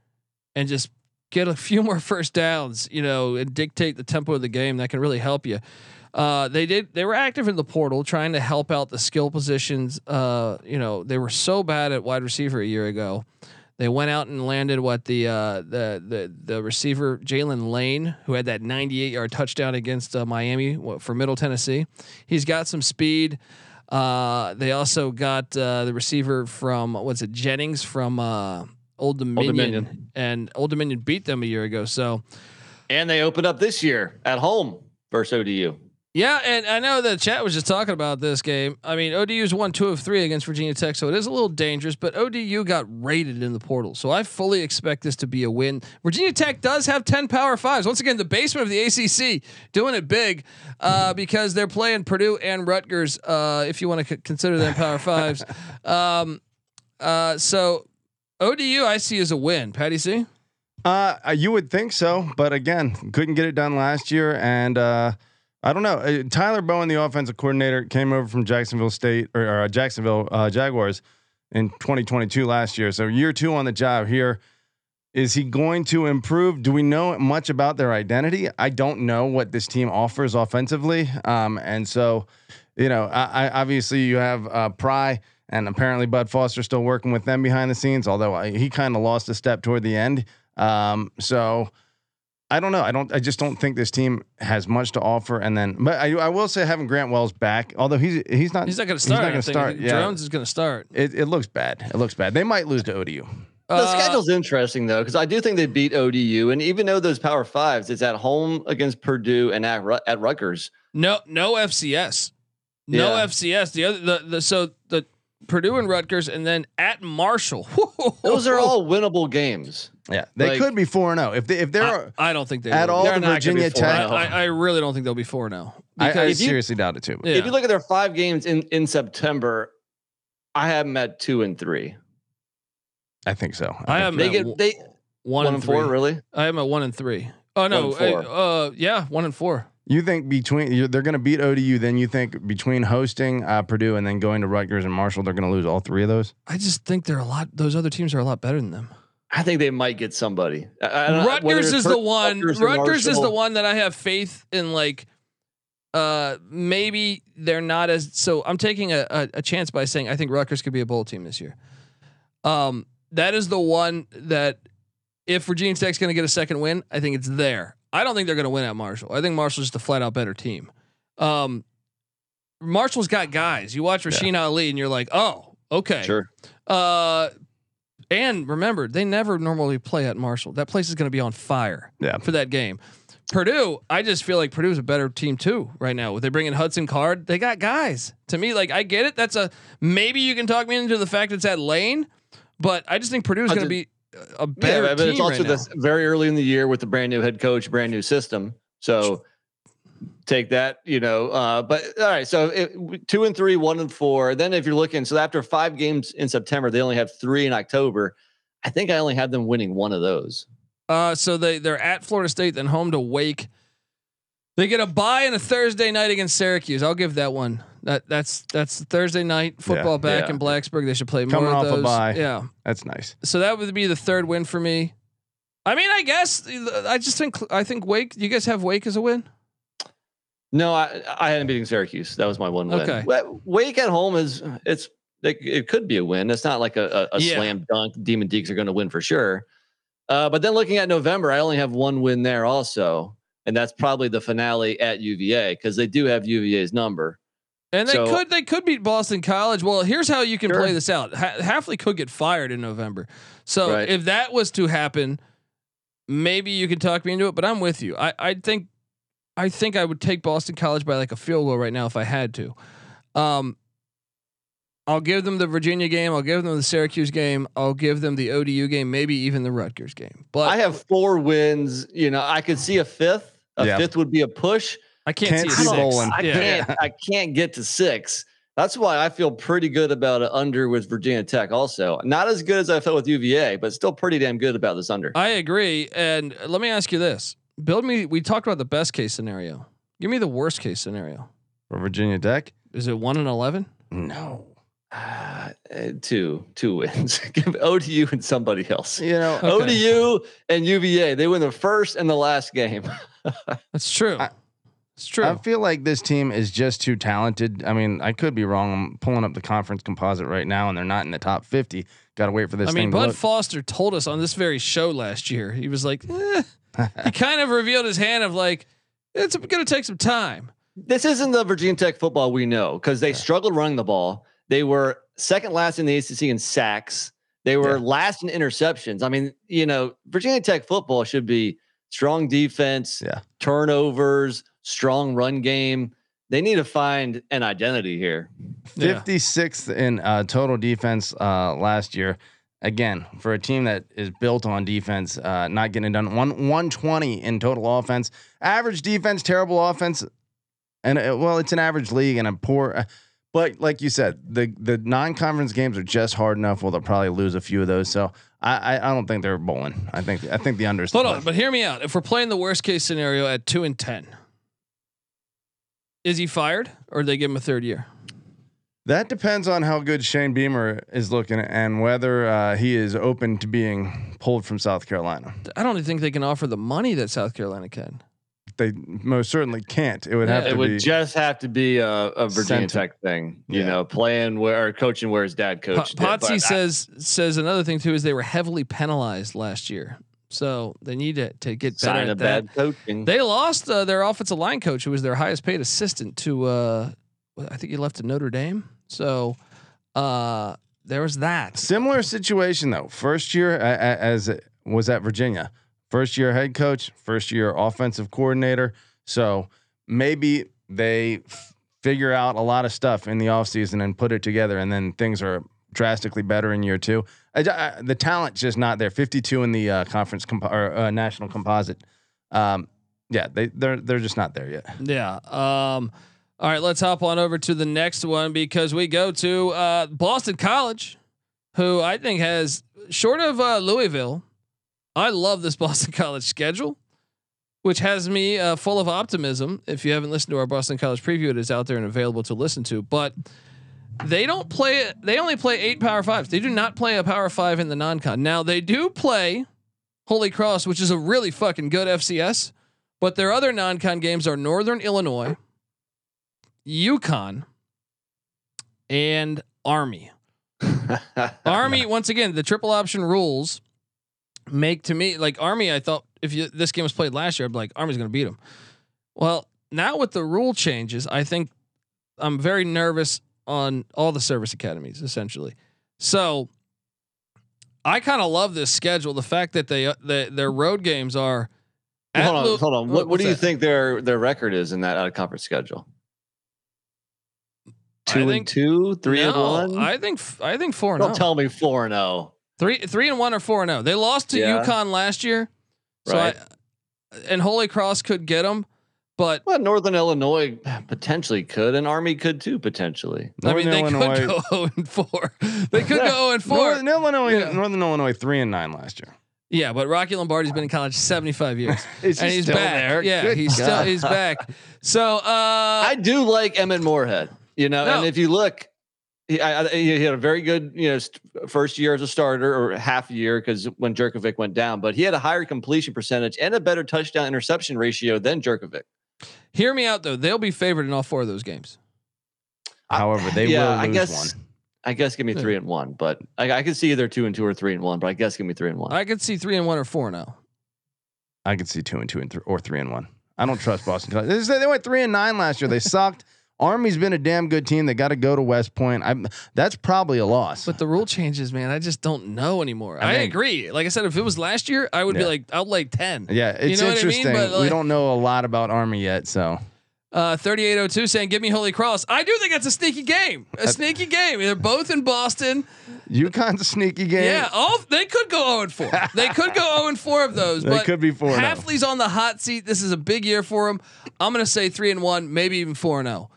and just get a few more first downs, you know, and dictate the tempo of the game, that can really help you. Uh, they did. They were active in the portal, trying to help out the skill positions. Uh, you know, they were so bad at wide receiver a year ago. They went out and landed what the uh, the the the receiver Jaylin Lane, who had that 98 yard touchdown against uh, Miami what, for Middle Tennessee. He's got some speed. Uh, they also got uh, the receiver from what's it Jennings from uh, Old Dominion, Dominion. and Old Dominion beat them a year ago. So And they opened up this year at home versus ODU. Yeah, and I know the chat was just talking about this game. I mean, ODU's won two of three against Virginia Tech, so it is a little dangerous. But ODU got raided in the portal, so I fully expect this to be a win. Virginia Tech does have ten Power Fives. Once again, the basement of the ACC doing it big uh, because they're playing Purdue and Rutgers. Uh, if you want to c- consider them Power Fives, um, uh, so ODU I see as a win. Patty C. Uh, you would think so, but again, couldn't get it done last year, and uh, I don't know. Uh, Tyler Bowen, the offensive coordinator, came over from Jacksonville State or, or uh, Jacksonville uh, Jaguars in 2022 last year. So year two on the job here. Is he going to improve? Do we know much about their identity? I don't know what this team offers offensively. Um, and so, you know, I, I obviously you have uh, Pry and apparently Bud Foster still working with them behind the scenes, although I, he kind of lost a step toward the end. Um, so I don't know. I don't. I just don't think this team has much to offer. And then, but I, I will say having Grant Wells back, although he's he's not He's not going to start. He's not going to start. Yeah, Drones is going to start. it, it looks bad. It looks bad. They might lose to ODU. The Uh, schedule's interesting though, because I do think they beat ODU, and even though those Power Fives, it's at home against Purdue and at at Rutgers. No, no FCS. No Yeah. FCS. The other, the, the so the Purdue and Rutgers, and then at Marshall. Those are all winnable games. Yeah, they Like- could be four and zero if they if they're. I, I don't think they at will all be. They're the not gonna be Virginia Tech. I, I really don't think they'll be four now. I, I Because if you- seriously doubt it too. Yeah. If you look at their five games in in September, I have them at two and three. I think so. I think am They get they one, one, and and four, really. I am at one and three. Oh no, One and four. uh, yeah, one and four. You think between you they're going to beat ODU, then you think between hosting uh, Purdue and then going to Rutgers and Marshall, they're going to lose all three of those. I just think they're a lot. Those other teams are a lot better than them. I think they might get somebody. I- I don't know, whether Rutgers is the one. Rutgers Rutgers is the one that I have faith in. Like, uh, maybe they're not as. So I'm taking a, a, a chance by saying I think Rutgers could be a bowl team this year. Um, that is the one that if Virginia Tech's going to get a second win, I think it's there. I don't think they're going to win at Marshall. I think Marshall's just a flat out better team. Um, Marshall's got guys. You watch Rasheen Ali and you're like, oh, okay. Sure. Uh, and remember, they never normally play at Marshall. That place is going to be on fire Yeah. for that game. Purdue, I just feel like Purdue's a better team too right now. They bring in Hudson Card. They got guys. To me, like I get it. That's a maybe you can talk me into the fact it's at Lane, but I just think Purdue's going to be a better yeah, but team it's also right now. this very early in the year with the brand new head coach, brand new system. So take that, you know. Uh, but all right, so it, two and three, one and four. Then if you're looking, so after five games in September, they only have three in October. I think I only have them winning one of those. Uh, so they they're at Florida State, then home to Wake. They get a bye and a Thursday night against Syracuse. I'll give that one. That that's that's Thursday night football back Yeah. in Blacksburg. They should play Coming more off of a those. bye. Yeah. That's nice. So that would be the third win for me. I mean, I guess I just think I think Wake. You guys have Wake as a win. No, I I hadn't beating Syracuse. That was my one win. Okay. Wake at home is it's it, it could be a win. It's not like a, a, a Yeah. slam dunk. Demon Deeks are going to win for sure. Uh, but then looking at November, I only have one win there also, and that's probably the finale at UVA because they do have UVA's number. And they So- could they could beat Boston College. Well, here's how you can Sure. play this out. Ha- Hafley could get fired in November. So Right. if that was to happen, maybe you could talk me into it. But I'm with you. I I think I think I would take Boston College by like a field goal right now if I had to. Um, I'll give them the Virginia game. I'll give them the Syracuse game. I'll give them the ODU game. Maybe even the Rutgers game. But I have four wins. You know, I could see a fifth. A Yeah. fifth would be a push. I can't, Can't see a see six. bowling. I Yeah. can't. I can't get to six. That's why I feel pretty good about it under with Virginia Tech. Also, not as good as I felt with UVA, but still pretty damn good about this under. I agree. And let me ask you this: Build me. We talked about the best case scenario. Give me the worst case scenario. For Virginia Tech? Is it one and eleven? No. Uh, two, two wins. Give ODU and somebody else. You know, Okay. ODU and UVA. They win the first and the last game. That's true. I- it's true. I feel like this team is just too talented. I mean, I could be wrong. I'm pulling up the conference composite right now, and they're not in the top 50. Got to wait for this I thing mean, to Bud look. Foster told us on this very show last year. He was like, eh. He kind of revealed his hand of like, it's going to take some time. this isn't the Virginia Tech football we know because they struggled running the ball. They were second last in the ACC in sacks. They were last in interceptions. I mean, you know, Virginia Tech football should be strong defense, Yeah. turnovers, strong run game. They need to find an identity here. Yeah. 56th in uh, total defense uh, last year. Again, for a team that is built on defense, uh, not getting it done. One 120 in total offense. Average defense, terrible offense. And uh, well, it's an average league and a poor. Uh, but like you said, the the non-conference games are just hard enough. Well, they'll probably lose a few of those. So I I, I don't think they're bowling. I think I think the under. Hold on, but hear me out. If we're playing the worst case scenario at two and ten, is he fired or do they give him a third year? That depends on how good Shane Beamer is looking and whether uh, he is open to being pulled from South Carolina. I don't think they can offer the money that South Carolina can. They most certainly can't. It would Yeah, have It to would be. just have to be a, a Virginia Sentiment. Tech thing, you Yeah. know, playing where or coaching where his dad coached. it, but Potsy I- says says another thing too is they were heavily penalized last year, so they need to, to get better sign at of that. bad coaching. They lost uh, their offensive line coach, who was their highest paid assistant, to uh, I think he left to Notre Dame. So uh, there was that. Similar situation though. First year as it was at Virginia. First year head coach, first year offensive coordinator. So maybe they f- figure out a lot of stuff in the offseason and put it together, and then things are drastically better in year two. I, I- the talent's just not there. 52 in the uh, conference compo- or uh, national composite. Um, yeah, they they're they're just not there yet. Yeah. Um, all right, let's hop on over to the next one because we go to uh, Boston College, who I think has short of uh, Louisville. I love this Boston College schedule, which has me uh, full of optimism. If you haven't listened to our Boston College preview, it is out there and available to listen to. But they don't play. They only play eight Power Fives. They do not play a Power Five in the non-con. Now they do play Holy Cross, which is a really fucking good FCS. But their other non-con games are Northern Illinois, UConn, and Army. Army, once again, the triple option rules make to me like Army. I thought if you, this game was played last year, I'd be like Army's going to beat them. Well, now with the rule changes, I think I'm very nervous on all the service academies essentially. So I kind of love this schedule. The fact that they uh, the, their road games are. hold on, Lou- hold on. What, what do you that? think their their record is in that out of conference schedule? I Two think- and two, three and one. I think f- I think four Don't oh. tell me four and oh. Three three and one or four and zero. They lost to Yeah. UConn last year, so Right. I, and Holy Cross could get them, but Well, Northern Illinois potentially could, and Army could too potentially. I mean Northern they could go zero and four. They could go zero and four. Northern Illinois, Yeah. Northern Illinois, three and nine last year. yeah, but Rocky Lombardi's been in college seventy five years, Is and he's still back. there? Yeah, Good he's still he's back. So uh, I do like Emmett Morehead, you know, No. and if you look, he, I, I- he had a very good, you know, first year as a starter or half a year because when Jurkovec went down, but he had a higher completion percentage and a better touchdown interception ratio than Jurkovec. hear me out though. They'll be favored in all four of those games. However, they yeah, will I guess. one. I guess give me three and one, but I, I could see either two and two or three and one, but I guess give me three and one. I could see three and one or four and oh. I could see two and two and three or three and one. I don't trust Boston College. They said They went three and nine last year. They sucked. Army's been a damn good team. They got to go to West Point. I'm. That's probably a loss. But the rule changes, man. I just don't know anymore. I I, mean- agree. Like I said, if it was last year, I would be like, I'll lay ten. yeah, it's know what I mean? interesting. But, we don't know a lot about Army yet, so Uh, 3802 saying, give me Holy Cross. I do think that's a sneaky game. A sneaky game. They're both in Boston. UConn's a sneaky game. Yeah. All they could go 0 and 4. They could go 0 and 4 of those. They but could be 4 and 0. Hafley's on the hot seat. This is a big year for him. I'm going to say 3 and 1, maybe even 4 and 0.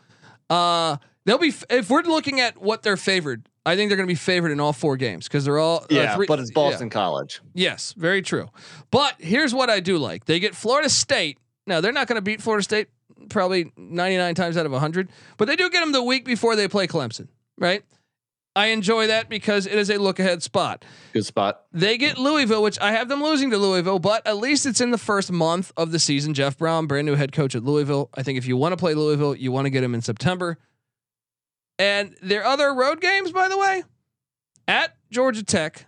Uh, they'll be, if we're looking at what they're favored, I think they're going to be favored in all four games because they're all. uh, yeah, three- but it's yeah. Boston College. Yes, very true. But here's what I do like. They get Florida State. Now, they're not going to beat Florida State probably 99 times out of 100, but they do get them the week before they play Clemson, right? I enjoy that because it is a look ahead spot. Good spot. They get Louisville, which I have them losing to Louisville, but at least it's in the first month of the season. Jeff Brohm, brand new head coach at Louisville. I think if you want to play Louisville, you want to get him in September. And their other road games, by the way, at Georgia Tech,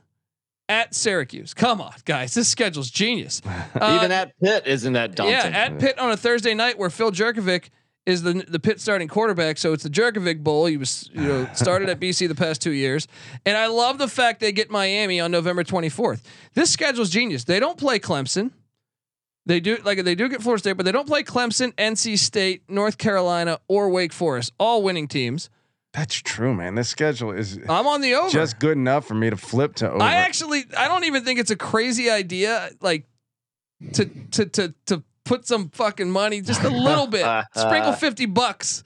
at Syracuse. Come on, guys, this schedule's genius. Uh, Even at Pitt isn't that daunting. yeah, at Pitt on a Thursday night where Phil Jurkovec is the the Pitt starting quarterback. So it's the Jurkovec Bowl. He was you know started at BC the past two years, and I love the fact they get Miami on November 24th. This schedule's genius. They don't play Clemson. They do like they do get Florida State, but they don't play Clemson, NC State, North Carolina, or Wake Forest. All winning teams. that's true, man. This schedule is I'm on the over. just good enough for me to flip to over. I actually I don't even think it's a crazy idea like to to to to put some fucking money just a little bit sprinkle 50 bucks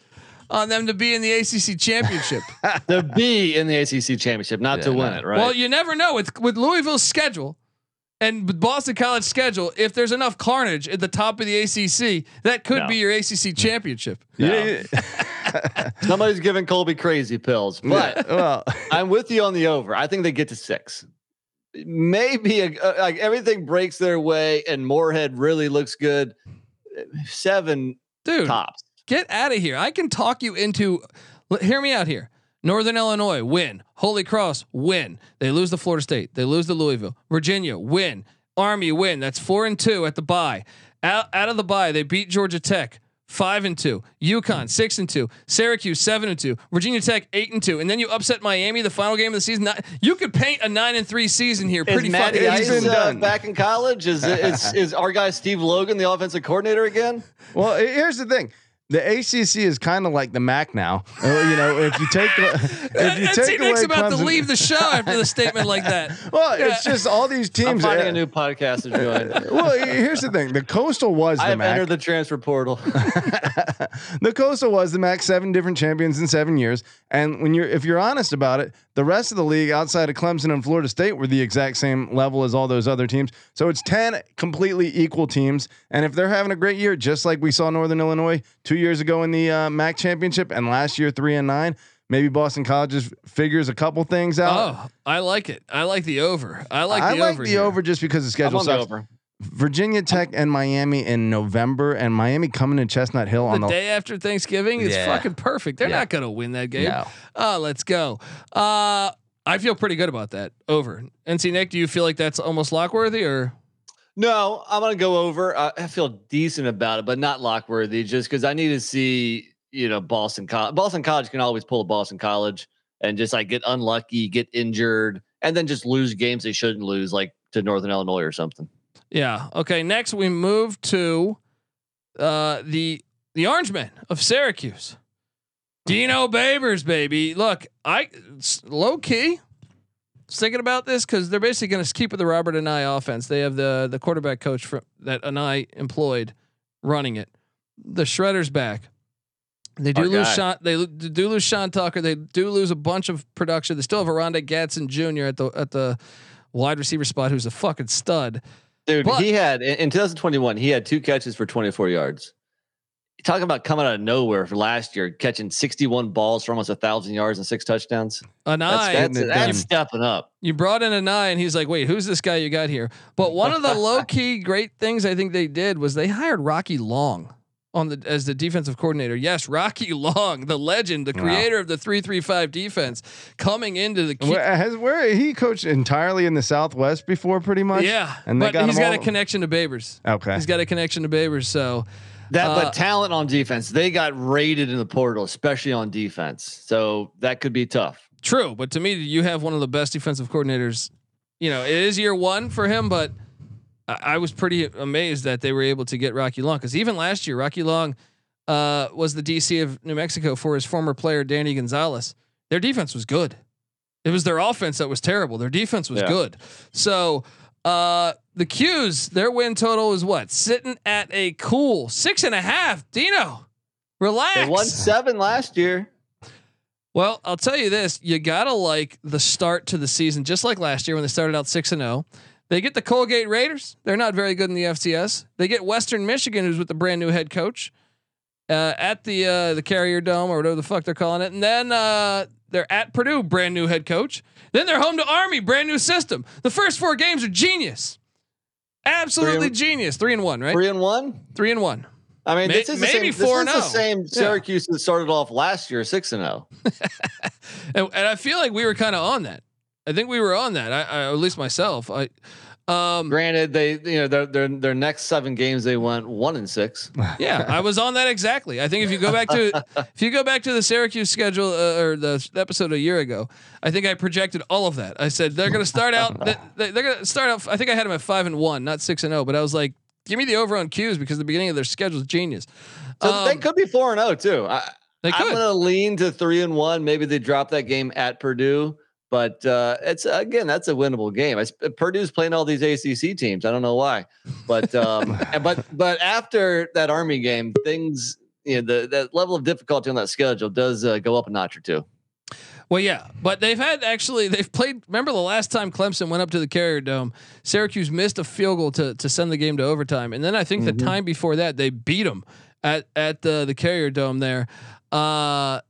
on them to be in the ACC championship. to be in the ACC championship, not to win no. it, right? Well, you never know with with Louisville's schedule and Boston College schedule if there's enough carnage at the top of the ACC that could No. be your ACC championship. Yeah, Somebody's giving Colby crazy pills, but well, I'm with you on the over. I think they get to six. Maybe a, a- like everything breaks their way and Morehead really looks good. Seven Dude, tops. get out of here. I can talk you into. Hear me out here. Northern Illinois win. Holy Cross win. They lose the Florida State. They lose the Louisville. Virginia win. Army win. That's four and two at the bye. Out, out of the bye, they beat Georgia Tech five and two. UConn six and two. Syracuse seven and two. Virginia Tech eight and two. And then you upset Miami the final game of the season. Not- You could paint a nine and three season here Pretty Matty fucking It's Ice been uh, done. back in college? Is, is is our guy Steve Logan the offensive coordinator again? well, here's the thing. The ACC is kind of like the MAC now. Uh, you know, if you take if you take see, Nick's away about to leave the show after the statement like that. Well, Yeah. it's just all these I'm teams. finding uh, a new podcast to join. well, here's the thing: the coastal was the I the have MAC. entered the transfer portal. the coastal was the MAC, seven different champions in seven years. And when you're, if you're honest about it, the rest of the league outside of Clemson and Florida State were the exact same level as all those other teams. So it's ten completely equal teams. And if they're having a great year, just like we saw Northern Illinois two years ago in the uh, MAC championship, and last year three and nine, maybe Boston College just figures a couple things out. Oh, I like it. I like the over. I like the like over. the here. over just because the I'm schedule on the sucks. over. Virginia Tech and Miami in November, and Miami coming to Chestnut Hill on The the day after Thanksgiving is Yeah. fucking perfect. They're Yeah. not going to win that game. No. Oh, let's go. Uh, I feel pretty good about that. Over. NC Nick, do you feel like that's almost lock worthy or? No, I'm gonna go over. I, I feel decent about it, but not Lockworthy. Just because I need to see, you know, Boston College. Boston College can always pull a Boston College and just like get unlucky, get injured, and then just lose games they shouldn't lose, like to Northern Illinois or something. Yeah. Okay. Next, we move to uh, the the Orangemen of Syracuse. Dino Babers, baby. Look, I low key was thinking about this because they're basically going to keep with the Robert Anae offense. They have the the quarterback coach from that Anae employed running it. The Shredder's back. They do Our lose guy. Sean. They do lose Sean Tucker. They do lose a bunch of production. They still have Aranda Gatson Jr. at the at the wide receiver spot, who's a fucking stud. Dude, But- he had in, in 2021, he had two catches for 24 yards. Talking about coming out of nowhere for last year, catching 61 balls for almost a thousand yards and six touchdowns. Anae, That's, that's, that's done. stepping up. You brought in a nine, and he's like, "Wait, who's this guy you got here?" But one of the low key great things I think they did was they hired Rocky Long on the as the defensive coordinator. Yes, Rocky Long, the legend, the Wow. creator of the three three five defense, coming into the key. Where, has where he coached entirely in the Southwest before, pretty much. yeah, and they but got he's him got a connection to Babers. Okay, He's got a connection to Babers, so That, Uh, but talent on defense, they got raided in the portal, especially on defense. So that could be tough. True, but to me, you have one of the best defensive coordinators. You know, it is year one for him, but I, I was pretty amazed that they were able to get Rocky Long because even last year, Rocky Long uh, was the DC of New Mexico for his former player Danny Gonzales. Their defense was good. It was their offense that was terrible. Their defense was Yeah. good. So uh, the Qs, their win total is what? Sitting at a cool six and a half. Dino, relax. They won seven last year. Well, I'll tell you this: you gotta like the start to the season, just like last year when they started out six and zero. They get the Colgate Raiders. They're not very good in the FCS. They get Western Michigan, who's with the brand new head coach uh, at the uh, the Carrier Dome or whatever the fuck they're calling it, and then uh, they're at Purdue, brand new head coach. Then they're home to Army, brand new system. The first four games are genius, absolutely and- geniess. Three and one, right? Three and one. Three and one. I mean, May- this is the maybe same, 4 this is the and oh. same Yeah. Syracuse that started off last year, six and oh. zero. and, and I feel like we were kind of on that. I think we were on that. I, I at least myself. I um Granted, they you know their their their next seven games they went one and six. yeah, I was on that exactly. I think if you go back to if you go back to the Syracuse schedule uh, or the episode a year ago, I think I projected all of that. I said they're going to start out they, they- they're going to start out I think I had them at 5 and 1, not 6 and 0, but I was like give me the over on cues because the beginning of their schedule is genius. So they Um, could be four and zero too. I, They I'm could. gonna lean to three and one. Maybe they drop that game at Purdue, but uh, it's again that's a winnable game. I, Purdue's playing all these ACC teams. I don't know why, but um, but but after that Army game, things you know the that level of difficulty on that schedule does uh, go up a notch or two. Well, yeah, but they've had actually they've played. Remember the last time Clemson went up to the Carrier Dome, Syracuse missed a field goal to to send the game to overtime, and then I think the time before that they beat them at at the the Carrier Dome there. Uh,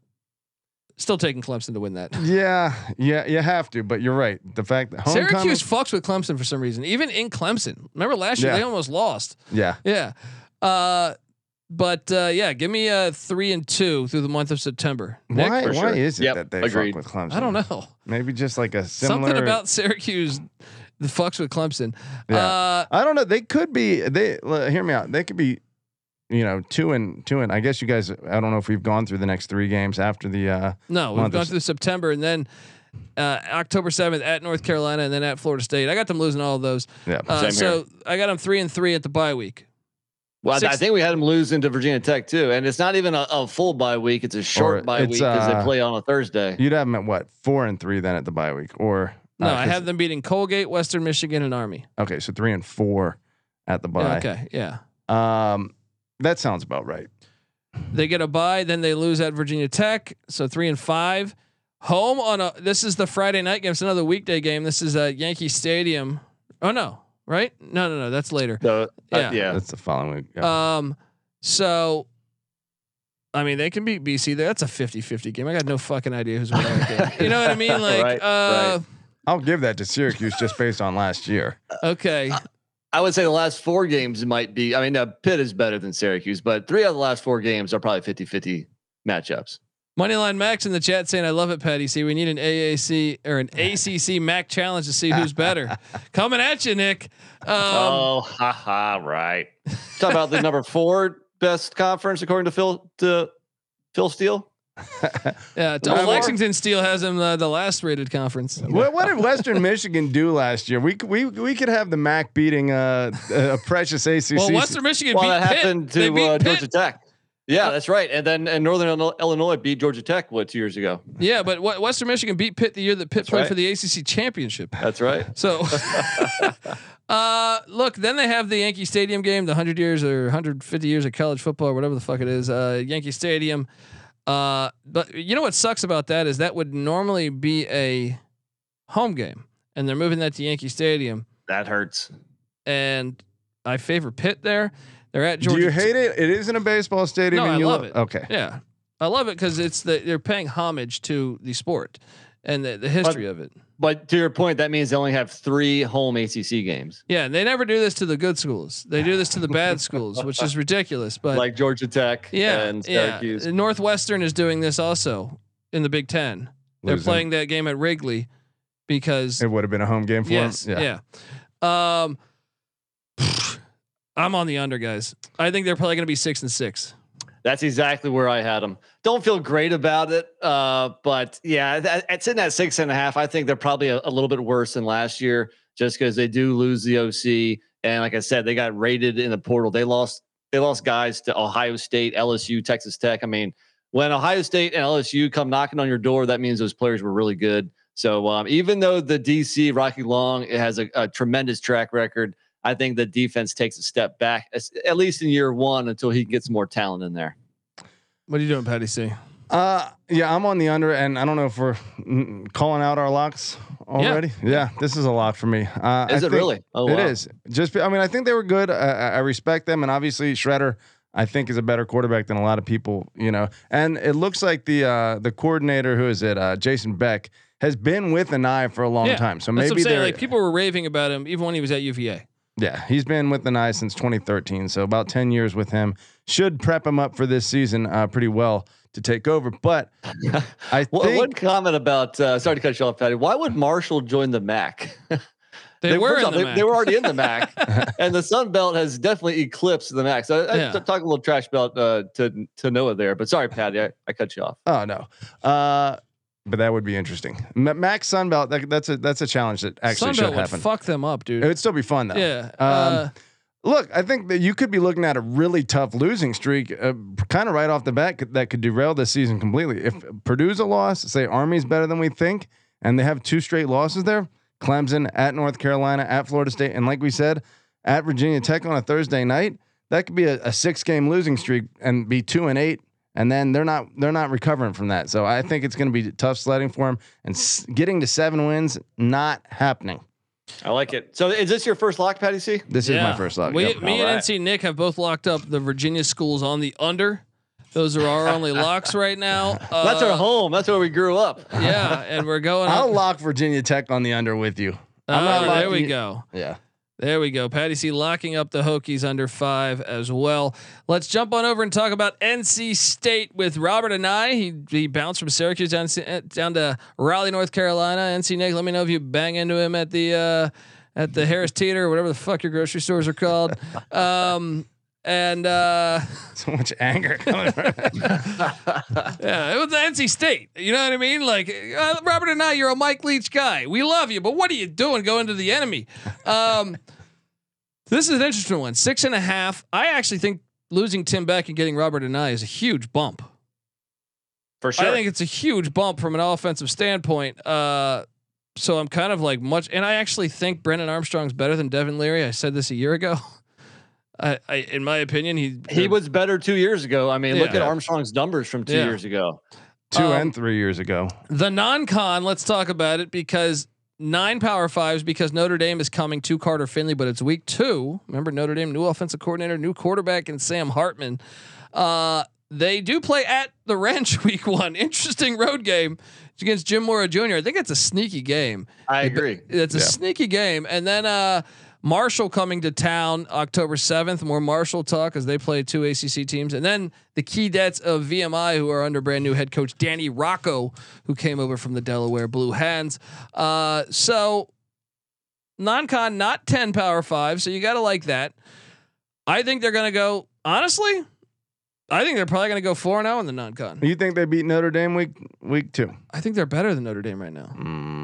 still taking Clemson to win that. Yeah, yeah, you have to. But you're right. The fact that homecoming, Syracuse fucks with Clemson for some reason, even in Clemson. Remember last year Yeah. they almost lost. yeah, Yeah. Uh, but uh, yeah, give me a three and two through the month of September. Nick? why? for Why sure. is it Yep, that they agreed. fuck with Clemson? I don't know. Maybe just like a similar. Something about Syracuse that fucks with Clemson. Yeah. Uh, I don't know. They could be. They l- hear me out. They could be. You know, two and two and. I guess you guys. I don't know if we've gone through the next three games after the. uh no, we've gone through September and then uh, October seventh at North Carolina and then at Florida State. I got them losing all of those. Yeah. Uh, Same so I got them three and three at the bye week. Well, I- I think we had them lose into Virginia Tech too, and it's not even a, a full bye week; it's a short Or bye it's, week because uh, they play on a Thursday. You'd have them at what four and three then at the bye week, or No, uh, I 'cause- have them beating Colgate, Western Michigan, and Army. Okay, so three and four at the Yeah, bye. okay, yeah. Um, that sounds about right. They get a bye, then they lose at Virginia Tech. So three and five. Home on a. This is the Friday night game. It's another weekday game. This is at Yankee Stadium. Oh no, right? No, no, no. That's later. So, uh, Yeah. yeah, That's the following week. Yeah. Um, so. I mean, they can beat BC. That's a 50-50 game. I got no fucking idea who's winning that game. You know what I mean? Like, Right, uh, I'll give that to Syracuse just based on last year. okay. I would say the last four games might be. I mean, uh, Pitt is better than Syracuse, but three out of the last four games are probably 50-50 matchups. Moneyline Max in the chat saying, "I love it, Patty. See, we need an AAC or an ACC Mac challenge to see who's better." Coming at you, Nick. Um, oh, haha, right. Talk about the number four best conference according to Phil to Phil Steele. Yeah, Number? Lexington Steel has him uh, the last rated conference. What, what did Western Michigan do last year? We we we could have the MAC beating uh, a precious ACC. Well, Western Michigan Well, beat that Pitt. happened They to beat uh, Georgia Tech. Yeah, that's right. And then and Northern Illinois- Illinois beat Georgia Tech what two years ago. Yeah, but what, Western Michigan beat Pitt the year that Pitt That's played right. for the ACC championship. That's right. So, uh, look, then they have the Yankee Stadium game, the 100 years or 150 years of college football, or whatever the fuck it is. Uh, Yankee Stadium. Uh, but you know what sucks about that is that would normally be a home game, and they're moving that to Yankee Stadium, That hurts. and I favor Pitt there. They're at Georgia. Do you hate it? It is in a baseball stadium. No, and I you love lo- it. Okay. Yeah, I love it because it's the they're paying homage to the sport and the, the history of it. But to your point, that means they only have three home ACC games, Yeah, and they never do this to the good schools. They do this to the bad schools, which is ridiculous. But like Georgia Tech yeah, and yeah. Northwestern is doing this also in the Big Ten. They're Losing. playing that game at Wrigley because It would have been a home game for yes, Yeah, yeah. Um, I'm on the under, guys. I think they're probably going to be six and six. That's exactly where I had them. Don't feel great about it, uh, but yeah, that, it's in that six and a half. I think they're probably a, a little bit worse than last year, just because they do lose the OC, and like I said, they got rated in the portal. They lost they lost guys to Ohio State, LSU, Texas Tech. I mean, when Ohio State and LSU come knocking on your door, that means those players were really good. So um, even though the DC Rocky Long has a, a tremendous track record, I think the defense takes a step back, at least in year one, until he gets more talent in there. What are you doing, Patty C? Uh, yeah, I'm on the under, and I don't know if we're calling out our locks already. Yeah, this is a lot for me. Uh, Is I it really? Oh, It wow. is. Just, I mean, I think they were good. I, I I respect them, and obviously Shredder, I think, is a better quarterback than a lot of people. You know, and it looks like the uh, the coordinator, who is it, uh, Jason Beck, has been with Anae for a long time. So maybe they're Like people were raving about him even when he was at UVA. Yeah, he's been with the Knights since 2013, so about 10 years with him. Should prep him up for this season uh, pretty well to take over. But I What, think one comment about uh, sorry to cut you off, Patty. Why would Marshall join the MAC? They, were first in off, the they, MAC. they were already in the MAC, and the Sun Belt has definitely eclipsed the MAC. So I, I Yeah. t- talk a little trash about uh, to to Noah there, but sorry, Patty, I, I cut you off. oh no, uh, but that would be interesting. Ma- Max Sunbelt, that, that's a that's a challenge that actually Sunbelt should would happen. fuck them up, dude. It would still be fun though. yeah. Um, uh, Look, I think that you could be looking at a really tough losing streak, uh, kind of right off the bat, could- that could derail this season completely. If Purdue's a loss, say Army's better than we think, and they have two straight losses there Clemson, at North Carolina, at Florida State, and like we said, at Virginia Tech on a Thursday night, that could be a, a six game losing streak and be two and eight. And then they're not they're not recovering from that. So I think it's going to be tough sledding for them. And s- getting to seven wins not happening. I like it. So is this your first lock, Patty C? This is my first lock. We, Yep. Me All and right. NC Nick have both locked up the Virginia schools on the under. Those are our only locks right now. Uh, That's our home. That's where we grew up. Yeah, and we're going. I'll up. lock Virginia Tech on the under with you. I'm not Oh, there we you- go. Yeah. There we go. Patty C locking up the Hokies under five as well. Let's jump on over and talk about NC State with Robert Anae. He he bounced from Syracuse down down to Raleigh, North Carolina. NC Nick, let me know if you bang into him at the uh, at the Harris Teeter or whatever the fuck your grocery stores are called. Um, and uh, So much anger coming from yeah, it was NC State. You know what I mean? Like uh, Robert Anae, you're a Mike Leach guy. We love you, but what are you doing going to the enemy? Um, this is an interesting one. Six and a half. I actually think losing Tim Beck and getting Robert Anae is a huge bump. For sure. I think it's a huge bump from an offensive standpoint. Uh, so I'm kind of like much, and I actually think Brennan Armstrong's better than Devin Leary. I said this a year ago. I, I in my opinion, he he was better two years ago. I mean, look at Armstrong's numbers from two Yeah. years ago. two Um, and three years ago. The non-con, let's talk about it because nine power fives because Notre Dame is coming to Carter Finley, but it's week two. Remember Notre Dame, new offensive coordinator, new quarterback, and Sam Hartman. Uh, they do play at the Ranch week one. Interesting road game against Jim Mora Jr. I think it's a sneaky game. I agree. It's a sneaky game. And then uh, Marshall coming to town October 7th. More Marshall talk as they play two ACC teams. And then the Keydets of VMI, who are under brand new head coach Danny Rocco, who came over from the Delaware Blue Hens. Uh, so non con, not 10 power five. So you got to like that. I think they're going to go, honestly, I think they're probably going to go 4 0 in the non con. You think they beat Notre Dame week week two? I think they're better than Notre Dame right now. Mm.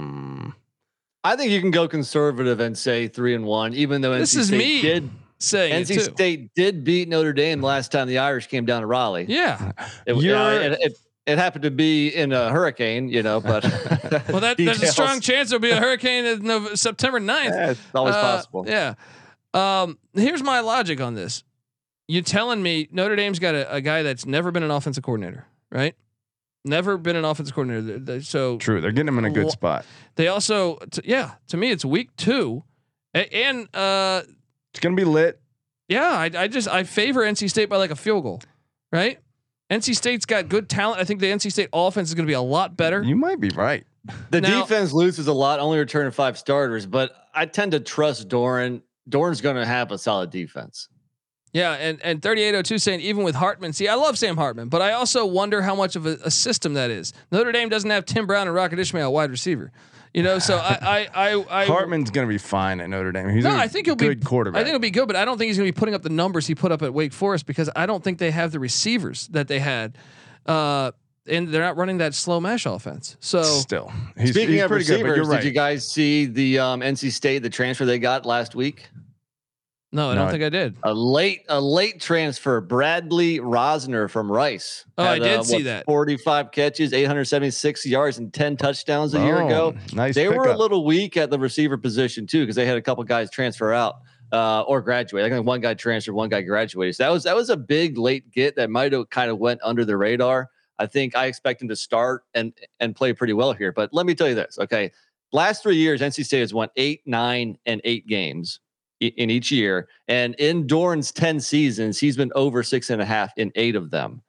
I think you can go conservative and say three and one, even though This NC is State me did. Saying it NC. State did beat Notre Dame last time the Irish came down to Raleigh. Yeah. It, uh, it, it, it happened to be in a hurricane, you know, but Well, that, there's a strong chance there'll be a hurricane in September 9th. Yeah, it's always Uh, possible. Yeah. Um, here's my logic on this. You're telling me Notre Dame's got a, a guy that's never been an offensive coordinator, right? Never been an offensive coordinator. Th- th- So True, they're getting them in a good spot. they also, t- yeah, to me, it's week two. A- and uh, It's gonna be lit. yeah, I, I just, I favor NC State by like a field goal, right? NC State's got good talent. I think the NC State offense is going to be a lot better. You might be right. The Now- defense loses a lot, only returning five starters, but I tend to trust Doeren. Doeren's going to have a solid defense. Yeah, and and 3802 saying even with Hartman, see, I love Sam Hartman, but I also wonder how much of a, a system that is. Notre Dame doesn't have Tim Brown and Rocket Ismail wide receiver, you know. So I I I, I Hartman's gonna be fine at Notre Dame. He's No, a I think he'll good be quarterback. I think he'll be good, but I don't think he's going to be putting up the numbers he put up at Wake Forest because I don't think they have the receivers that they had, uh, and they're not running that slow mesh offense. So still. He's, Speaking he's of pretty good, but you're right. did you guys see the um, NC State the transfer they got last week? No, I No, don't think I did. A late a late transfer, Bradley Rozner from Rice. Oh, I did uh, see what, that. 45 catches, 876 yards, and 10 touchdowns a year ago. Oh, nice. they were a little weak at the receiver position too, because they had a couple guys transfer out uh, or graduate. I think one guy transferred, one guy graduated. So that was that was a big late get that might have kind of went under the radar. I think I expect him to start and and play pretty well here. But let me tell you this, okay? Last three years, NC State has won eight, nine, and eight games i- in each year. And in Doeren's 10 seasons, he's been over six and a half in eight of them.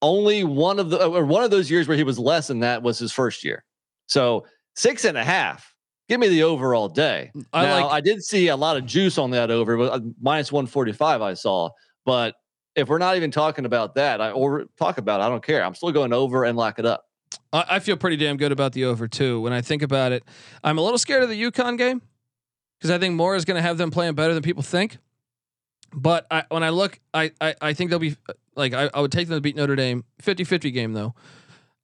Only one of the or one of those years where he was less than that was his first year. So six and a half. Give me the over all day. I now, like- I did see a lot of juice on that over, but uh, minus 145 I saw. But if we're not even talking about that, I or talk about it, I don't care. I'm still going over and lock it up. I, I feel pretty damn good about the over too. When I think about it, I'm a little scared of the Yukon game because I think Moore is going to have them playing better than people think. But I, when I look, I, I, I think they'll be like I, I would take them to beat Notre Dame. 50-50 game though.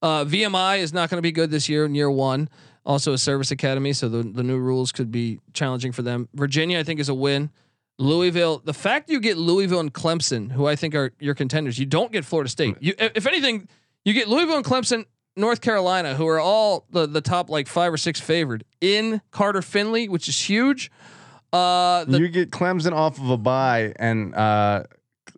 Uh, VMI is not going to be good this year in year one. Also a service academy, so the the new rules could be challenging for them. Virginia, I think, is a win. Louisville, the fact you get Louisville and Clemson, who I think are your contenders, you don't get Florida State. You, if anything, you get Louisville and Clemson, North Carolina, who are all the the top like five or six favored in Carter Finley, which is huge. Uh, the, you get Clemson off of a bye, and uh,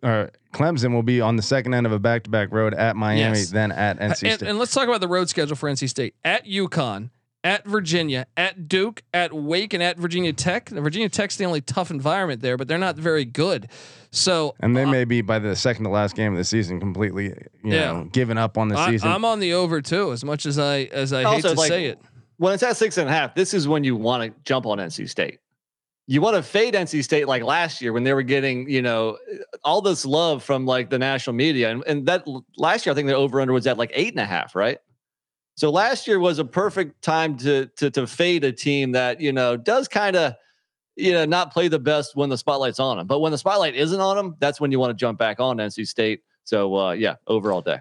or Clemson will be on the second end of a back-to-back road at Miami, Yes. then at NC and, State. and let's talk about the road schedule for NC State at UConn, at Virginia, at Duke, at Wake, and at Virginia Tech. Virginia Tech's the only tough environment there, but they're not very good. So And they uh, may be by the second to last game of the season completely, you Yeah. know, giving up on the I, season. I'm on the over too, as much as I as I hate to like, say it. When it's at six and a half, this is when you want to jump on NC State. You want to fade NC State like last year when they were getting, you know, all this love from like the national media. And, and that last year, I think the over under was at like eight and a half, right? So last year was a perfect time to to to fade a team that, you know, does kind of, you know, not play the best when the spotlight's on them. But when the spotlight isn't on them, that's when you want to jump back on NC State. So uh, yeah, overall day.